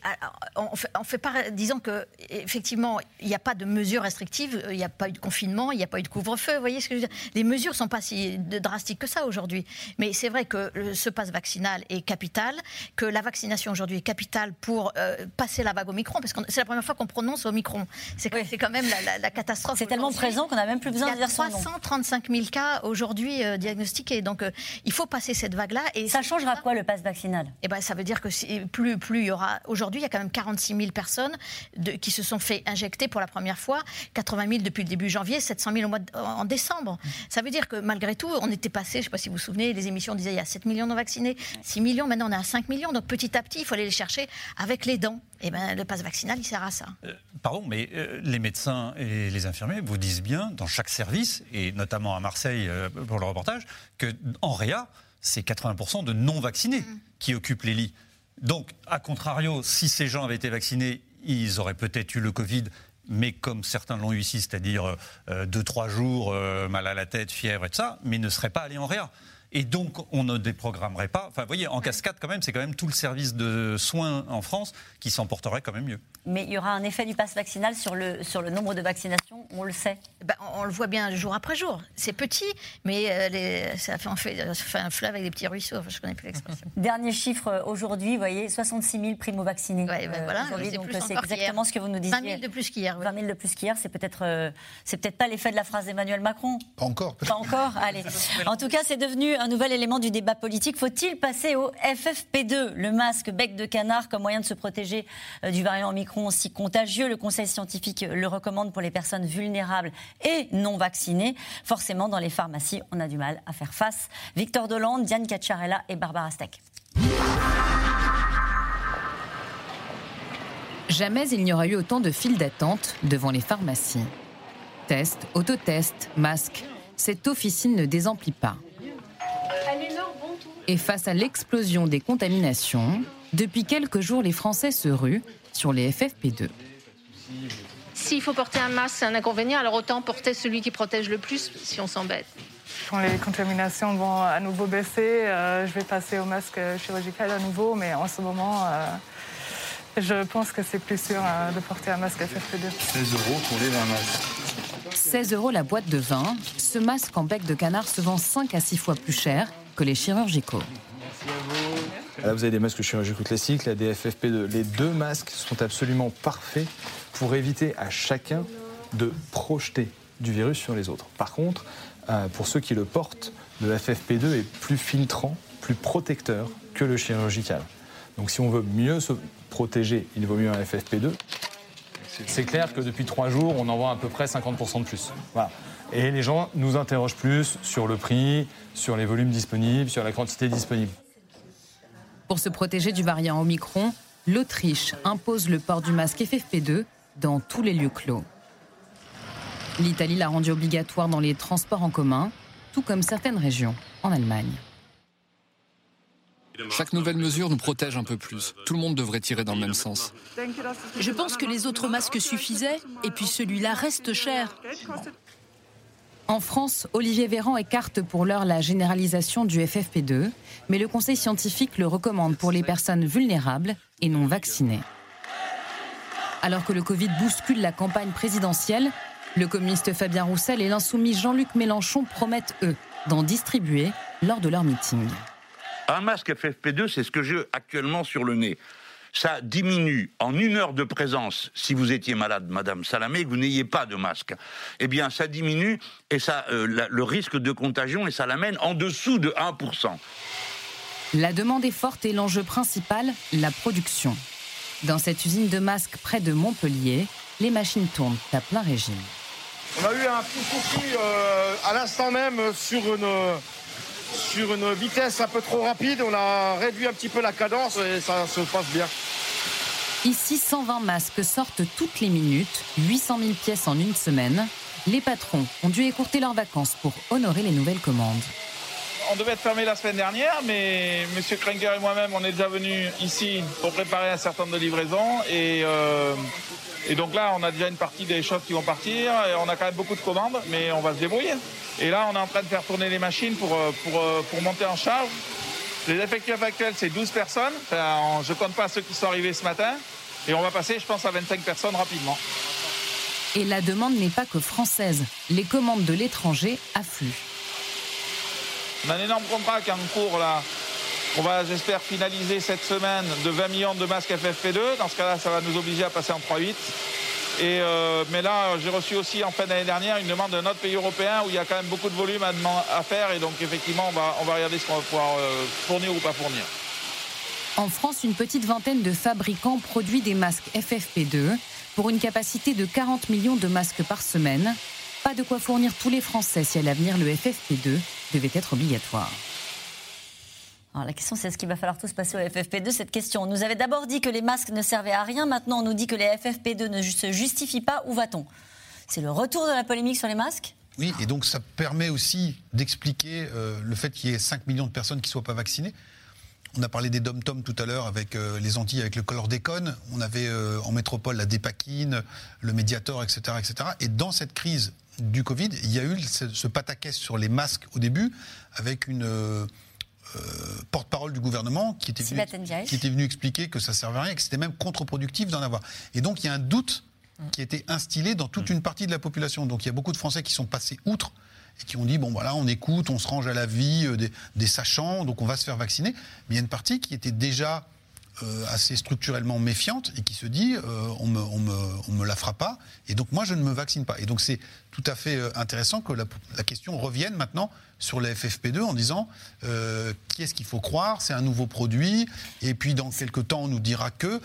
on fait, on fait pas, disons que effectivement, il n'y a pas de mesures restrictives, il n'y a pas eu de confinement, il n'y a pas eu de couvre-feu. Vous voyez ce que je veux dire? Les mesures ne sont pas si drastiques que ça aujourd'hui. Mais c'est vrai que ce passe vaccinal est capital, que la vaccination aujourd'hui est capitale pour euh, passer la vague Omicron, parce que c'est la première fois qu'on prononce Omicron. C'est quand même la, catastrophe. C'est tellement présent qu'on n'a même plus besoin de dire son nom. Il y a 335 000 cas aujourd'hui euh, diagnostiqués. Donc euh, il faut passer cette vague-là. Et ça changera quoi le passe vaccinal? Eh ben, ça veut dire que plus, plus il y aura. Aujourd'hui, il y a quand même 46 000 personnes de, qui se sont fait injecter pour la première fois. 80 000 depuis le début janvier, 700 000 au mois en décembre. Ça veut dire que malgré tout, on était passé, je ne sais pas si vous vous souvenez, les émissions disaient il y a 7 millions de vaccinés, 6 millions, maintenant on est à 5 millions. Donc petit à petit, il faut aller les chercher avec les dents. Eh ben, le passe vaccinal, il sert à ça. Euh, pardon, mais euh, les médecins et les infirmiers vous disent bien, dans chaque service, et notamment à Marseille euh, pour le reportage, qu'en réa, c'est 80% de non-vaccinés mm. qui occupent les lits. Donc, à contrario, si ces gens avaient été vaccinés, ils auraient peut-être eu le Covid, mais comme certains l'ont eu ici, c'est-à-dire deux, trois jours, mal à la tête, fièvre et tout ça, mais ne seraient pas allés en réa. Et donc, on ne déprogrammerait pas. Enfin, vous voyez, en cascade, quand même, c'est quand même tout le service de soins en France qui s'en porterait quand même mieux. Mais il y aura un effet du pass vaccinal sur le, sur le nombre de vaccinations, on le sait. Ben, on, le voit bien jour après jour. C'est petit, mais euh, les, ça, fait, fait, fait, un fleuve avec des petits ruisseaux. je ne connais plus l'expression. Dernier chiffre euh, aujourd'hui, vous voyez, 66 000 primo-vaccinés. Ouais, ben, voilà, donc c'est exactement ce que vous nous disiez. 20 000 de plus qu'hier. 20 000 de plus qu'hier, c'est peut-être c'est peut-être pas l'effet de la phrase d'Emmanuel Macron. Pas encore. Pas encore. Allez. En tout cas, c'est devenu un nouvel élément du débat politique. Faut-il passer au FFP2, le masque bec de canard, comme moyen de se protéger du variant Omicron si contagieux? Le Conseil scientifique le recommande pour les personnes vulnérables et non vaccinées. Forcément, dans les pharmacies, on a du mal à faire face. Victor Dolande, Diane Cacciarella et Barbara Steck. Jamais il n'y aura eu autant de files d'attente devant les pharmacies. Tests, autotests, masques, cette officine ne désemplit pas. Et face à l'explosion des contaminations, depuis quelques jours, les Français se ruent sur les FFP2. S'il faut porter un masque, c'est un inconvénient, alors autant porter celui qui protège le plus si on s'embête. Quand les contaminations vont à nouveau baisser, euh, je vais passer au masque chirurgical à nouveau, mais en ce moment, euh, je pense que c'est plus sûr euh, de porter un masque FFP2. 16 euros pour les 20 masques. 16 euros la boîte de 20. Ce masque en bec de canard se vend 5 à 6 fois plus cher que les chirurgicaux. Là, vous avez des masques chirurgicaux classiques, la dffp 2 Les deux masques sont absolument parfaits pour éviter à chacun de projeter du virus sur les autres. Par contre, euh, pour ceux qui le portent, le FFP2 est plus filtrant, plus protecteur que le chirurgical. Donc si on veut mieux se protéger, il vaut mieux un FFP2. C'est clair que depuis trois jours, on en voit à peu près 50% de plus. Et les gens nous interrogent plus sur le prix, sur les volumes disponibles, sur la quantité disponible. Pour se protéger du variant Omicron, l'Autriche impose le port du masque FFP2 dans tous les lieux clos. L'Italie l'a rendu obligatoire dans les transports en commun, tout comme certaines régions en Allemagne. Chaque nouvelle mesure nous protège un peu plus. Tout le monde devrait tirer dans le même sens. Je pense que les autres masques suffisaient, et puis celui-là reste cher. En France, Olivier Véran écarte pour l'heure la généralisation du FFP2, mais le Conseil scientifique le recommande pour les personnes vulnérables et non vaccinées. Alors que le Covid bouscule la campagne présidentielle, le communiste Fabien Roussel et l'insoumis Jean-Luc Mélenchon promettent, eux, d'en distribuer lors de leur meeting. Un masque FFP2, c'est ce que j'ai actuellement sur le nez. Ça diminue en une heure de présence, si vous étiez malade, Madame Salamé, que vous n'ayez pas de masque. Eh bien, ça diminue et ça, euh, le risque de contagion et ça l'amène en dessous de 1%. La demande est forte et l'enjeu principal, la production. Dans cette usine de masques près de Montpellier, les machines tournent à plein régime. On a eu un petit souci euh, à l'instant même sur une, sur une vitesse un peu trop rapide. On a réduit un petit peu la cadence et ça se passe bien. Ici, 120 masques sortent toutes les minutes, 800 000 pièces en une semaine. Les patrons ont dû écourter leurs vacances pour honorer les nouvelles commandes. On devait être fermé la semaine dernière, mais M. Krenger et moi-même, on est déjà venus ici pour préparer un certain nombre de livraisons. Et, euh, et donc là, on a déjà une partie des choses qui vont partir. Et on a quand même beaucoup de commandes, mais on va se débrouiller. Et là, on est en train de faire tourner les machines pour, euh, pour, euh, pour monter en charge. Les effectifs actuels, c'est 12 personnes. Enfin, je ne compte pas ceux qui sont arrivés ce matin. Et on va passer, je pense, à 25 personnes rapidement. Et la demande n'est pas que française. Les commandes de l'étranger affluent. On a un énorme contrat qui est en cours là. On va, j'espère, finaliser cette semaine de 20 millions de masques FFP2. Dans ce cas-là, ça va nous obliger à passer en 3.8. Et euh, mais là, j'ai reçu aussi en fin d'année dernière une demande d'un autre pays européen où il y a quand même beaucoup de volume à, faire. Et donc, effectivement, on va, on va regarder ce qu'on va pouvoir euh, fournir ou pas fournir. En France, une petite vingtaine de fabricants produit des masques FFP2 pour une capacité de 40 millions de masques par semaine. Pas de quoi fournir tous les Français si à l'avenir le FFP2 devait être obligatoire. Alors la question, c'est est-ce qu'il va falloir tous passer au FFP2 Cette question, on nous avait d'abord dit que les masques ne servaient à rien. Maintenant, on nous dit que les FFP2 ne se justifient pas. Où va-t-on? C'est le retour de la polémique sur les masques? Oui, et donc ça permet aussi d'expliquer euh, le fait qu'il y ait 5 millions de personnes qui ne soient pas vaccinées. On a parlé des dom-tom tout à l'heure avec euh, les Antilles, avec le chlordécone. On avait euh, en métropole la dépakine, le médiator, etc., etc. Et dans cette crise du Covid, il y a eu ce, ce sur les masques au début, avec une euh, porte-parole du gouvernement qui était, venu, qui était venu expliquer que ça servait à rien et que c'était même contre-productif d'en avoir. Et donc il y a un doute qui a été instillé dans toute une partie de la population. Donc il y a beaucoup de Français qui sont passés outre et qui ont dit bon voilà on écoute, on se range à la vie euh, des, des, sachants, donc on va se faire vacciner. Mais il y a une partie qui était déjà euh, assez structurellement méfiante et qui se dit euh, on, me, on, me, on me la fera pas et donc moi je ne me vaccine pas. Et donc c'est tout à fait euh, intéressant que la, la, question revienne maintenant sur la FFP2 en disant euh, qui est-ce qu'il faut croire, c'est un nouveau produit et puis dans quelques temps on nous dira que euh,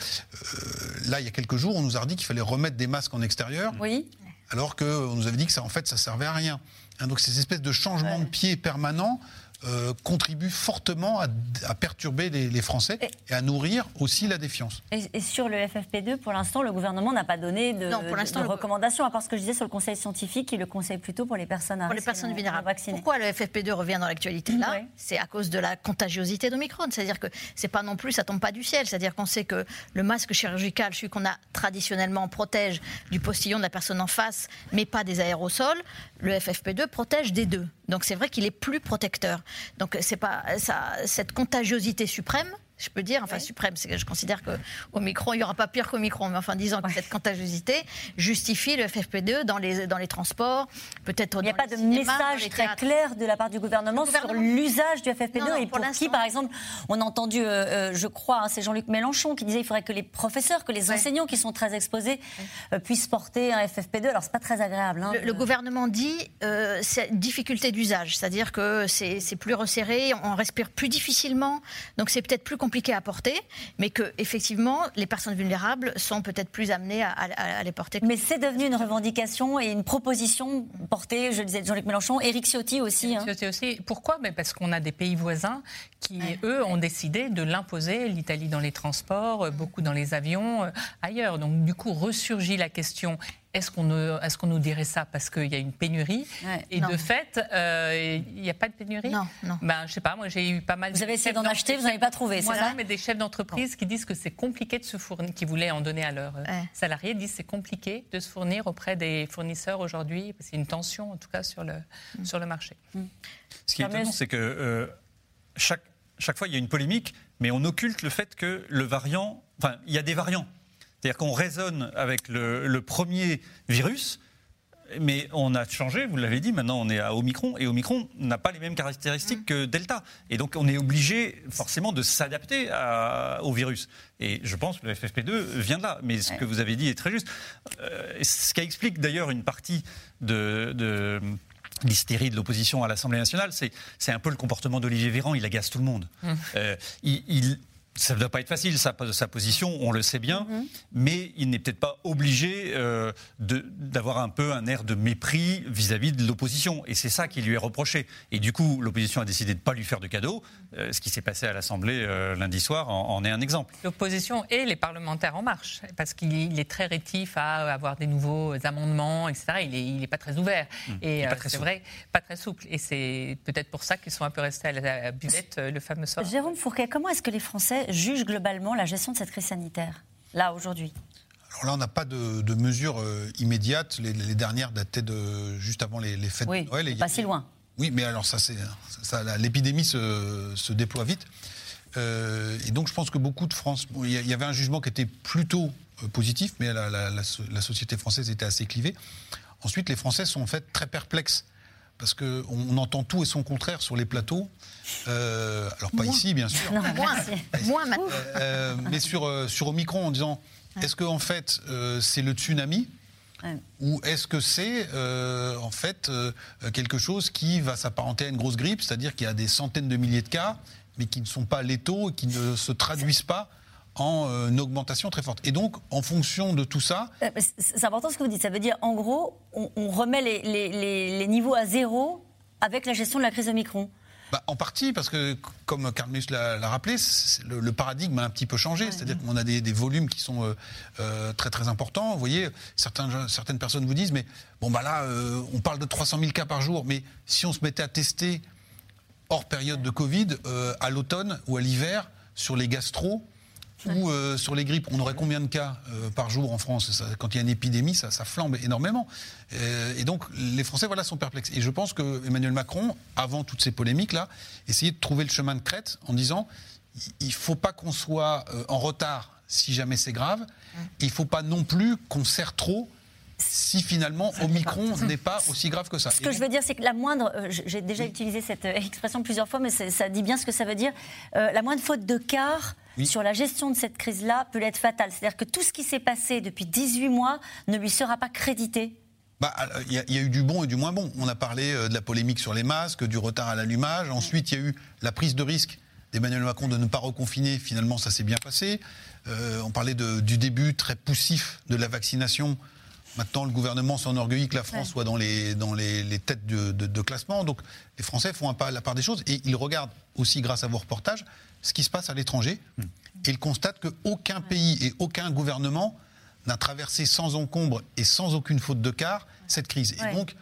là il y a quelques jours on nous a dit qu'il fallait remettre des masques en extérieur. Oui. Alors qu'on nous avait dit que ça en fait ça servait à rien. Hein, donc ces espèces de changements ouais. de pied permanents euh, contribue fortement à, à perturber les, les Français et, et, à nourrir aussi la défiance. Et, et sur le FFP2, pour l'instant, le gouvernement n'a pas donné de, non, de, de recommandations, à part ce que je disais sur le conseil scientifique, qui le conseille plutôt pour les personnes à Pour les personnes vulnérables. Vaccinées. Pourquoi le FFP2 revient dans l'actualité là oui. C'est à cause de la contagiosité d'Omicron. C'est-à-dire que c'est pas non plus, ça tombe pas du ciel. C'est-à-dire qu'on sait que le masque chirurgical, celui qu'on a traditionnellement, protège du postillon de la personne en face, mais pas des aérosols. Le FFP2 protège des deux. Donc c'est vrai qu'il est plus protecteur. Donc c'est pas ça, cette contagiosité suprême je peux dire, enfin oui. suprême, c'est que je considère qu'au micron, il n'y aura pas pire qu'au micron, mais enfin disons que ouais. cette contagiosité justifie le FFP2 dans les, dans les transports, peut-être Il n'y a pas de cinémas, message très clair de la part du gouvernement, gouvernement... sur l'usage du FFP2 non, non, et pour, pour qui, par exemple, on a entendu, euh, je crois, hein, c'est Jean-Luc Mélenchon qui disait qu'il faudrait que les professeurs, que les ouais. enseignants qui sont très exposés euh, puissent porter un FFP2. Alors c'est pas très agréable. Hein, le, de... le, gouvernement dit euh, c'est difficulté d'usage, c'est-à-dire que c'est plus resserré, on respire plus difficilement, donc c'est peut-être plus compliqué compliqué à porter, mais que effectivement les personnes vulnérables sont peut-être plus amenées à, à, à les porter. Mais c'est devenu une revendication et une proposition portée, je le disais, Jean-Luc Mélenchon, Éric Ciotti aussi. Éric Ciotti hein. aussi. Pourquoi? Mais Parce qu'on a des pays voisins qui, ouais. eux, ont décidé de l'imposer, l'Italie dans les transports, beaucoup dans les avions, euh, ailleurs. Donc du coup, ressurgit la question est-ce qu'on est qu nous dirait ça parce qu'il y a une pénurie ouais, Et non. de fait, euh, il n'y a pas de pénurie Non, non. Ben, je sais pas, moi j'ai eu pas mal Vous avez essayé d'en acheter, vous n'avez pas trouvé, c'est voilà, ça mais des chefs d'entreprise qui disent que c'est compliqué de se fournir, qui voulaient en donner à leurs ouais. salariés, disent que c'est compliqué de se fournir auprès des fournisseurs aujourd'hui, parce qu'il y a une tension en tout cas sur le, mm. sur le marché. Mm. Ce qui est étonnant, c'est que euh, chaque, chaque fois il y a une polémique, mais on occulte le fait que le variant, enfin il y a des variants. C'est-à-dire qu'on raisonne avec le, le, premier virus, mais on a changé, vous l'avez dit, maintenant on est à Omicron, et Omicron n'a pas les mêmes caractéristiques que Delta. Et donc on est obligé forcément de s'adapter au virus. Et je pense que le FFP2 vient de là. Mais ce que vous avez dit est très juste. Euh, ce qui explique d'ailleurs une partie de, de l'hystérie de l'opposition à l'Assemblée nationale, c'est un peu le comportement d'Olivier Véran, il agace tout le monde. Mmh. Euh, il, il Ça ne doit pas être facile, sa, sa position, on le sait bien, Mhm. mais il n'est peut-être pas obligé euh, d'avoir un peu un air de mépris vis-à-vis de l'opposition. Et c'est ça qui lui est reproché. Et du coup, l'opposition a décidé de ne pas lui faire de cadeau. Euh, ce qui s'est passé à l'Assemblée euh, lundi soir en, en est un exemple. L'opposition et les parlementaires en marche, parce qu'il il est très rétif à avoir des nouveaux amendements, etc. Il n'est il est pas très ouvert. Mmh. Il Et pas euh, très c'est souple. vrai, pas très souple. Et c'est peut-être pour ça qu'ils sont un peu restés à la buvette le fameux soir. Jérôme Fourquet, comment est-ce que les Français jugent globalement la gestion de cette crise sanitaire, là, aujourd'hui Alors là, on n'a pas de, de mesures euh, immédiates. Les, les dernières dataient de juste avant les, les fêtes Oui, de Noël. Et pas a- si loin. Oui, mais alors ça, c'est ça, l'épidémie se, se déploie vite. Euh, et donc, je pense que beaucoup de France, bon, il y, avait un jugement qui était plutôt euh, positif, mais la, la- la so- la société française était assez clivée. Ensuite, les Français sont en fait très perplexes parce qu'on on entend tout et son contraire sur les plateaux. Euh, alors pas Moins. ici, bien sûr. Non, moins, moins maintenant. Euh, mais sur, euh, sur Omicron en disant est-ce que en fait euh, c'est le tsunami ou est-ce que c'est euh, en fait euh, quelque chose qui va s'apparenter à une grosse grippe, c'est-à-dire qu'il y a des centaines de milliers de cas, mais qui ne sont pas létaux et qui ne se traduisent pas en euh, augmentation très forte. Et donc, en fonction de tout ça, Euh, C'est important ce que vous dites. Ça veut dire, en gros, on, on remet les, les- les- les niveaux à zéro avec la gestion de la crise Omicron. Bah, en partie, parce que, comme Carl Mus l'a rappelé, le, le paradigme a un petit peu changé. C'est-à-dire qu'on a des, des volumes qui sont euh, euh, très très importants. Vous voyez, certains, certaines personnes vous disent, mais bon, bah là, euh, on parle de 300 000 cas par jour, mais si on se mettait à tester hors période de Covid, à l'automne ou à l'hiver, sur les gastro ou euh, sur les grippes, on aurait combien de cas euh, par jour en France? Ça, Quand il y a une épidémie, ça, ça flambe énormément. Euh, et donc, les Français voilà, sont perplexes. Et je pense que Emmanuel Macron, avant toutes ces polémiques-là, essayait de trouver le chemin de crête en disant il ne faut pas qu'on soit en retard si jamais c'est grave, il ne faut pas non plus qu'on serre trop si finalement Omicron n'est pas aussi grave que ça. Ce que je veux dire, c'est que la moindre. euh, J'ai déjà utilisé cette euh, expression plusieurs fois, mais ça dit bien ce que ça veut dire. Euh, la moindre faute de quart Oui. sur la gestion de cette crise-là peut être fatale. C'est-à-dire que tout ce qui s'est passé depuis 18 mois ne lui sera pas crédité. Bah, Il y, a- il y a eu du bon et du moins bon. On a parlé euh, de la polémique sur les masques, du retard à l'allumage. Ensuite, il y a eu la prise de risque d'Emmanuel Macron de ne pas reconfiner. Finalement, ça s'est bien passé. Euh, on parlait de- du début très poussif de la vaccination. Maintenant, le gouvernement s'enorgueillit que la France soit dans les, dans les, les têtes de, de- de classement. Donc, les Français font un pas la part des choses et ils regardent aussi, grâce à vos reportages, ce qui se passe à l'étranger. Et ils constatent qu'aucun pays et aucun gouvernement n'a traversé sans encombre et sans aucune faute de quart cette crise. Ouais. Et donc,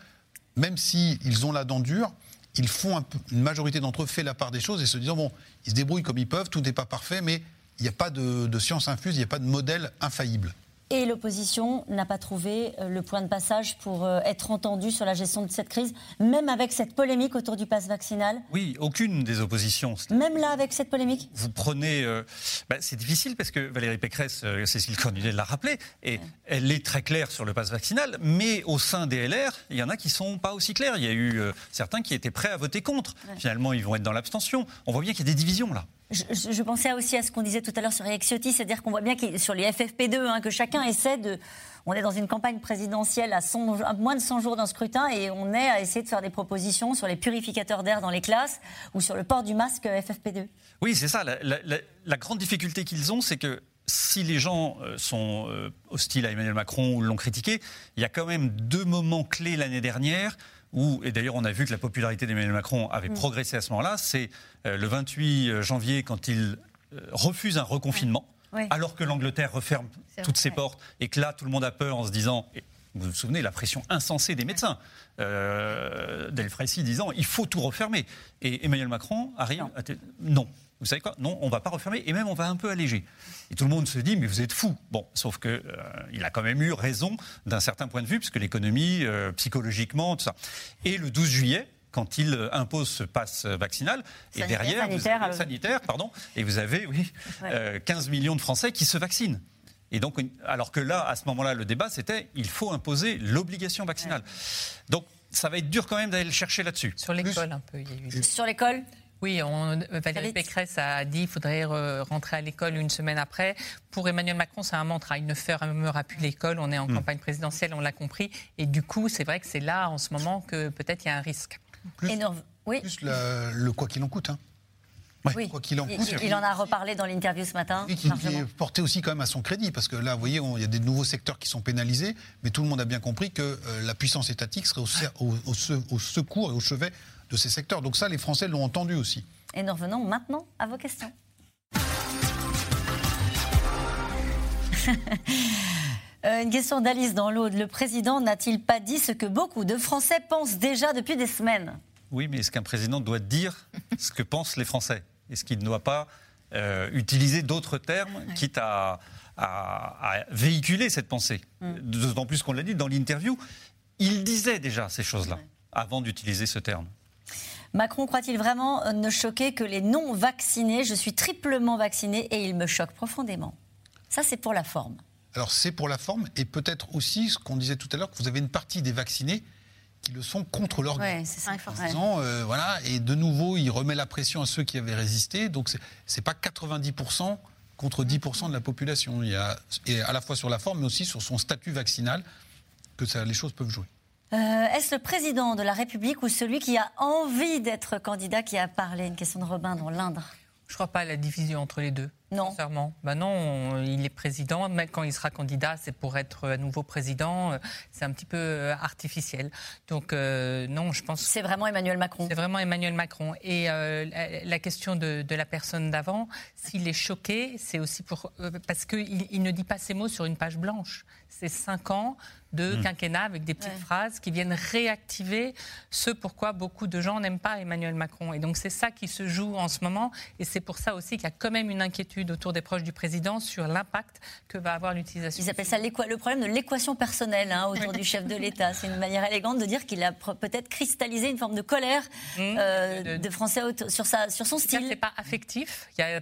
même s'ils ont la dent dure, ils font un peu- une majorité d'entre eux fait la part des choses et se disant bon, ils se débrouillent comme ils peuvent, tout n'est pas parfait, mais il n'y a pas de, de science infuse, il n'y a pas de modèle infaillible. Et l'opposition n'a pas trouvé euh, le point de passage pour euh, être entendue sur la gestion de cette crise, même avec cette polémique autour du pass vaccinal. Oui, aucune des oppositions. Même là, avec cette polémique Vous prenez. euh, bah, c'est difficile parce que Valérie Pécresse, euh, Cécile Cornudet l'a rappelé, et elle est très claire sur le pass vaccinal, mais au sein des LR, il y en a qui sont pas aussi clairs. Il y a eu euh, certains qui étaient prêts à voter contre. Finalement, ils vont être dans l'abstention. On voit bien qu'il y a des divisions là. Je, pensais aussi à ce qu'on disait tout à l'heure sur Eric Ciotti, c'est-à-dire qu'on voit bien qu'il- sur les FFP2 hein, que chacun essaie de. On est dans une campagne présidentielle à, 100 à moins de 100 jours d'un scrutin et on est à essayer de faire des propositions sur les purificateurs d'air dans les classes ou sur le port du masque FFP2. Oui, c'est ça. La- la grande difficulté qu'ils ont, c'est que si les gens euh, sont euh, hostiles à Emmanuel Macron ou l'ont critiqué, il y a quand même deux moments clés l'année dernière où, et d'ailleurs on a vu que la popularité d'Emmanuel Macron avait Mm. progressé à ce moment-là, c'est euh, le 28 janvier quand il euh, refuse un reconfinement, Ouais. alors que l'Angleterre referme toutes ses portes et que là tout le monde a peur en se disant... vous vous souvenez la pression insensée des médecins, euh, Delfrécy disant il faut tout refermer. Et Emmanuel Macron arrive à te- non. Vous savez quoi? Non, on va pas refermer et même on va un peu alléger. Et tout le monde se dit mais vous êtes fou. Bon, sauf que euh, il a quand même eu raison d'un certain point de vue puisque l'économie, euh, psychologiquement, tout ça. Et le 12 juillet. Quand il euh, impose ce passe vaccinal, et Sanitaire, derrière, vous sanitaire, avez- euh. sanitaire, pardon, et vous avez, oui, Ouais. euh, 15 millions de Français qui se vaccinent. Et donc, alors que là, à ce moment-là, le débat, c'était il faut imposer l'obligation vaccinale. Donc, ça va être dur quand même d'aller le chercher là-dessus. Sur l'école, un peu, il y a eu. Sur l'école? Oui, on, euh, Valérie Pécresse a dit qu'il faudrait rentrer à l'école une semaine après. Pour Emmanuel Macron, c'est un mantra. Il ne fermera plus l'école. On est en Hmm. campagne présidentielle, on l'a compris. Et du coup, c'est vrai que c'est là, en ce moment, que peut-être il y a un risque. Plus, oui. plus la- le quoi qu'il en coûte. hein. Oui. Quoi qu'il en Il- coûte. il, il en a reparlé dans l'interview ce matin. Et qui, est porté aussi quand même à son crédit, parce que là, vous voyez, il y a des nouveaux secteurs qui sont pénalisés, mais tout le monde a bien compris que euh, la puissance étatique serait au, ser- au- au se- au secours et au chevet de ces secteurs. Donc ça, les Français l'ont entendu aussi. Et nous revenons maintenant à vos questions. Euh, une question d'Alice dans l'Aude. Le président n'a-t-il pas dit ce que beaucoup de Français pensent déjà depuis des semaines? Oui, mais est-ce qu'un président doit dire ce que pensent les Français? Est-ce qu'il ne doit pas euh, utiliser d'autres termes, quitte à, à- à véhiculer cette pensée? D'autant plus qu'on l'a dit dans l'interview, il disait déjà ces choses-là avant d'utiliser ce terme. Macron croit-il vraiment euh, ne choquer que les non-vaccinés? Je suis triplement vacciné et il me choque profondément. Ça, c'est pour la forme. Alors c'est pour la forme, et peut-être aussi ce qu'on disait tout à l'heure, que vous avez une partie des vaccinés qui le sont contre l'organe. Ouais, c'est ça. En disant, euh, voilà, et de nouveau, il remet la pression à ceux qui avaient résisté. Donc, c'est- c'est pas 90% contre 10% de la population. Il y a, et à la fois sur la forme, mais aussi sur son statut vaccinal, que ça, les choses peuvent jouer. Euh, Est-ce le président de la République ou celui qui a envie d'être candidat qui a parlé? Une question de Robin dans l'Indre. Je ne crois pas à la division entre les deux. Non. Sincèrement. Ben non, on- il est président. Mais quand il sera candidat, c'est pour être à nouveau président. Euh, C'est un petit peu euh, artificiel. Donc, euh, non, je pense. C'est vraiment Emmanuel Macron. C'est vraiment Emmanuel Macron. Et euh, la, question de, de la personne d'avant, s'il est choqué, c'est aussi pour. euh, parce qu'il il ne dit pas ces mots sur une page blanche. C'est cinq ans de Hmm. quinquennat avec des petites phrases qui viennent réactiver ce pourquoi beaucoup de gens n'aiment pas Emmanuel Macron. Et donc c'est ça qui se joue en ce moment. Et c'est pour ça aussi qu'il y a quand même une inquiétude autour des proches du président sur l'impact que va avoir l'utilisation. Ils appellent ça le problème de l'équation personnelle hein, autour du chef de l'État. C'est une manière élégante de dire qu'il a peut-être cristallisé une forme de colère euh, de, Français sur, sa, sur son style. C'est pas affectif. Il y a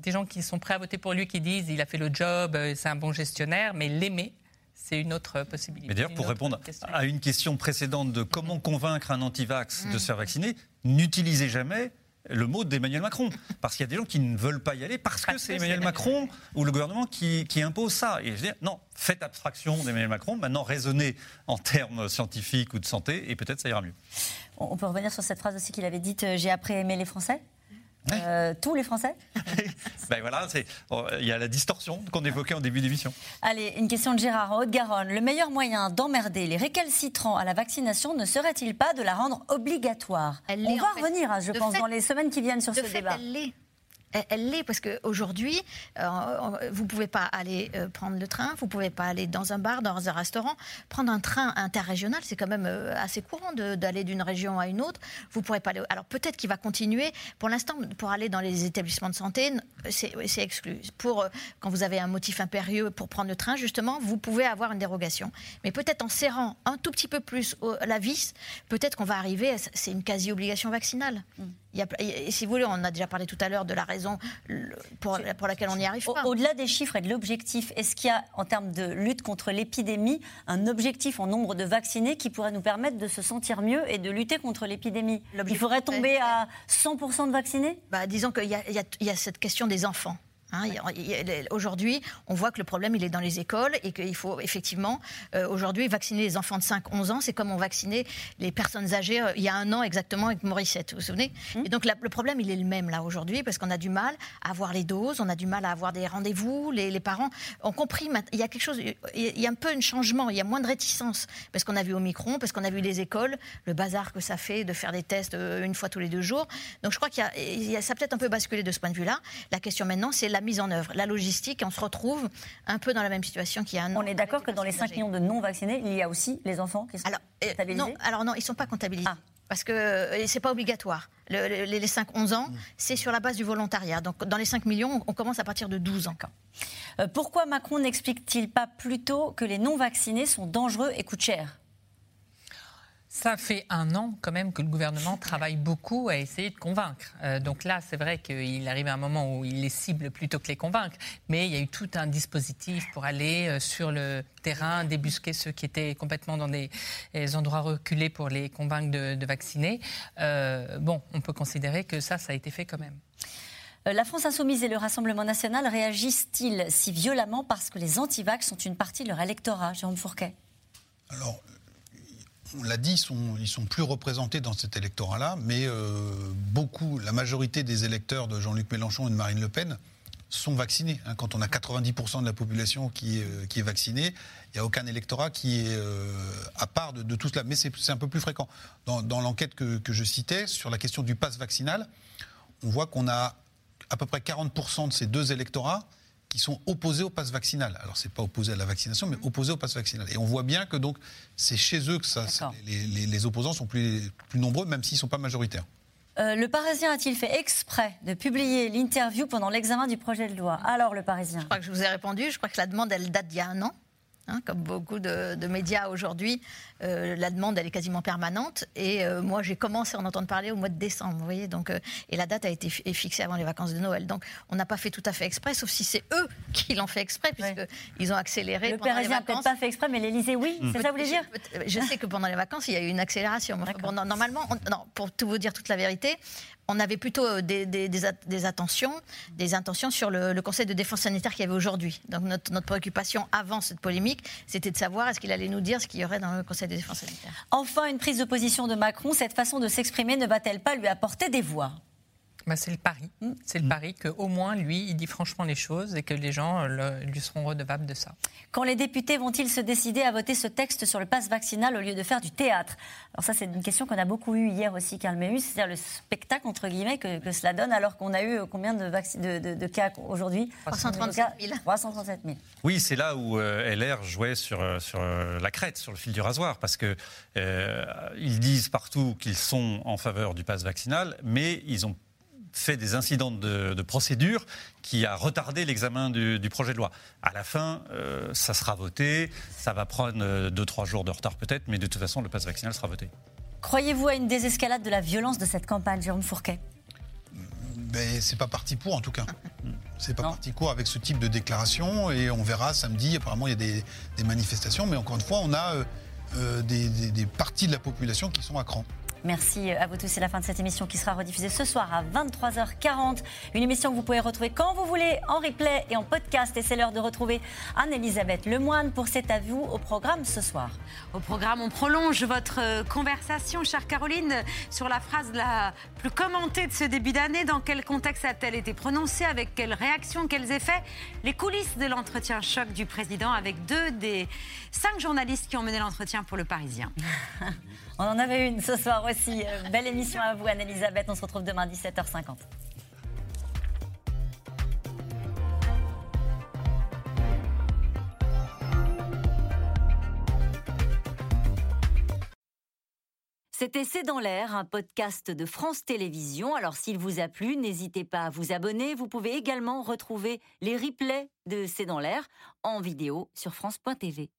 des gens qui sont prêts à voter pour lui qui disent il a fait le job, euh, c'est un bon gestionnaire, mais l'aimer, c'est une autre possibilité. Mais d'ailleurs, pour répondre question. à une question précédente de comment convaincre un anti-vax de se faire vacciner, n'utilisez jamais le mot d'Emmanuel Macron. Parce qu'il y a des gens qui ne veulent pas y aller parce que c'est Emmanuel Macron ou le gouvernement qui, qui impose ça. Et je veux dire, non, faites abstraction d'Emmanuel Macron, maintenant raisonnez en termes scientifiques ou de santé et peut-être ça ira mieux. On peut revenir sur cette phrase aussi qu'il avait dite euh, J'ai appris à aimer les Français Euh, tous les Français Ben voilà, c'est- oh, il y a la distorsion qu'on évoquait en début d'émission. Allez, une question de Gérard en Haute-Garonne. Le meilleur moyen d'emmerder les récalcitrants à la vaccination ne serait-il pas de la rendre obligatoire? On va en fait. revenir, je pense, fait- dans les semaines qui viennent sur de ce fait, débat. Elle. Elle- l'est parce qu'aujourd'hui, vous ne pouvez pas aller euh, prendre le train, vous ne pouvez pas aller dans un bar, dans un restaurant. Prendre un train interrégional, c'est quand même euh, assez courant d'aller d'une région à une autre. Vous pourrez pas aller. Alors peut-être qu'il va continuer. Pour l'instant, pour aller dans les établissements de santé, c'est exclu. Pour euh, quand vous avez un motif impérieux pour prendre le train, justement, vous pouvez avoir une dérogation. Mais peut-être en serrant un tout petit peu plus la vis, peut-être qu'on va arriver. C'est une quasi-obligation vaccinale. Il y a- et si vous voulez, on a déjà parlé tout à l'heure de la raison pour, pour laquelle on n'y arrive Au- pas. Au-delà des chiffres et de l'objectif, est-ce qu'il y a, en termes de lutte contre l'épidémie, un objectif en nombre de vaccinés qui pourrait nous permettre de se sentir mieux et de lutter contre l'épidémie? Il faudrait tomber à 100% de vaccinés? Bah, disons qu'il y a cette question des enfants. Hein. Aujourd'hui, on voit que le problème, il est dans les écoles et qu'il faut effectivement, euh, aujourd'hui, vacciner les enfants de 5-11 ans, c'est comme on vaccinait les personnes âgées euh, il y a un an exactement avec Morissette, vous vous souvenez Et donc la- le problème, il est le même là aujourd'hui parce qu'on a du mal à avoir les doses, on a du mal à avoir des rendez-vous, les, les parents ont compris, il y a quelque chose, il y a un peu un changement, il y a moins de réticence parce qu'on a vu au micron, parce qu'on a vu les écoles, le bazar que ça fait de faire des tests euh, une fois tous les deux jours. Donc je crois qu'il y a, il y a- ça a peut-être un peu basculé de ce point de vue-là. La question maintenant, c'est la mise en œuvre, la logistique, on se retrouve un peu dans la même situation qu'il y a un an. On est d'accord que dans les 5 millions de non-vaccinés, il y a aussi les enfants qui sont alors, comptabilisés Non, alors non, ils ne sont pas comptabilisés. Parce que euh, c'est pas obligatoire. Le- le- les 5-11 ans, c'est sur la base du volontariat. Donc dans les 5 millions, on commence à partir de 12 ans. Euh, pourquoi Macron n'explique-t-il pas plutôt que les non-vaccinés sont dangereux et coûtent cher? Ça fait un an quand même que le gouvernement travaille beaucoup à essayer de convaincre. Euh, donc là, c'est vrai qu'il arrive à un moment où il les cible plutôt que les convaincre. Mais il y a eu tout un dispositif pour aller euh, sur le terrain, débusquer ceux qui étaient complètement dans des, des endroits reculés pour les convaincre de, de vacciner. Euh, bon, on peut considérer que ça, ça a été fait quand même. La France Insoumise et le Rassemblement National réagissent-ils si violemment parce que les antivax sont une partie de leur électorat, Jérôme Fourquet? On l'a dit, ils sont, ils sont plus représentés dans cet électorat-là, mais euh, beaucoup, la majorité des électeurs de Jean-Luc Mélenchon et de Marine Le Pen sont vaccinés. hein. Quand on a 90% de la population qui est, euh, vaccinée, il n'y a aucun électorat qui est euh, à part de, tout cela. Mais c'est un peu plus fréquent. Dans, dans l'enquête que, que je citais sur la question du pass vaccinal, on voit qu'on a à peu près 40% de ces deux électorats qui sont opposés au pass vaccinal. Alors, c'est pas opposé à la vaccination, mais opposé au pass vaccinal. Et on voit bien que donc c'est chez eux que ça, les, les- les opposants sont plus, plus nombreux, même s'ils ne sont pas majoritaires. Euh, le Parisien a-t-il fait exprès de publier l'interview pendant l'examen du projet de loi? Alors, le Parisien. Je crois que je vous ai répondu. Je crois que la demande, elle date d'il y a un an. Hein, comme beaucoup de, de médias aujourd'hui, euh, la demande elle est quasiment permanente. Et euh, moi, j'ai commencé à en entendre parler au mois de décembre, vous voyez. Donc, euh, et la date a été est fixée avant les vacances de Noël. Donc, on n'a pas fait tout à fait exprès, sauf si c'est eux qui l'ont fait exprès, puisque ils ont accéléré. Le pendant les Parisien n'a peut-être pas fait exprès, mais l'Élysée, oui. C'est ça que vous voulez dire Je- Je sais que pendant les vacances, il y a eu une accélération. Bon, normalement, on- non, pour tout vous dire toute la vérité, on avait plutôt euh, des, des- intentions sur le, le Conseil de défense sanitaire qu'il y avait aujourd'hui. Donc notre, notre préoccupation avant cette polémique, c'était de savoir est-ce qu'il allait nous dire ce qu'il y aurait dans le Conseil de défense sanitaire. Enfin, une prise de position de Macron. Cette façon de s'exprimer ne va-t-elle pas lui apporter des voix? Bah, c'est le pari. C'est le pari qu'au moins, lui, il dit franchement les choses et que les gens euh, le- lui seront redevables de ça. Quand les députés vont-ils se décider à voter ce texte sur le pass vaccinal au lieu de faire du théâtre? Alors ça, c'est une question qu'on a beaucoup eue hier aussi, Karl Meus, c'est-à-dire le spectacle, entre guillemets, que, que cela donne, alors qu'on a eu euh, combien de, vacci- de, de- de cas aujourd'hui? 337 000. 337 000. Oui, c'est là où euh, LR jouait sur, euh, sur euh, la crête, sur le fil du rasoir, parce que euh, ils disent partout qu'ils sont en faveur du pass vaccinal, mais ils ont fait des incidents de, de procédure qui a retardé l'examen du, du projet de loi. À la fin, euh, ça sera voté, ça va prendre euh, deux, trois jours de retard peut-être, mais de toute façon, le pass vaccinal sera voté. Croyez-vous à une désescalade de la violence de cette campagne, Jérôme Fourquet? Mais c'est pas parti pour en tout cas. C'est pas parti pour avec ce type de déclaration et on verra samedi. Apparemment, il y a des, des manifestations, mais encore une fois, on a euh, euh, des, des- des parties de la population qui sont à cran. Merci à vous tous. C'est la fin de cette émission qui sera rediffusée ce soir à 23h40. Une émission que vous pouvez retrouver quand vous voulez en replay et en podcast. Et c'est l'heure de retrouver Anne-Elisabeth Lemoine pour C'est à vous au programme ce soir. Au programme, on prolonge votre euh, conversation, chère Caroline, sur la phrase la plus commentée de ce début d'année. Dans quel contexte a-t-elle été prononcée? Avec quelles réactions Quels effets? Les coulisses de l'entretien choc du président avec deux des cinq journalistes qui ont mené l'entretien pour le Parisien. On en avait une ce soir aussi. Euh, Belle émission à vous, Anne-Elisabeth. On se retrouve demain 17h50. C'était C'est dans l'air, un podcast de France Télévisions. Alors s'il vous a plu, n'hésitez pas à vous abonner. Vous pouvez également retrouver les replays de C'est dans l'air en vidéo sur France.tv.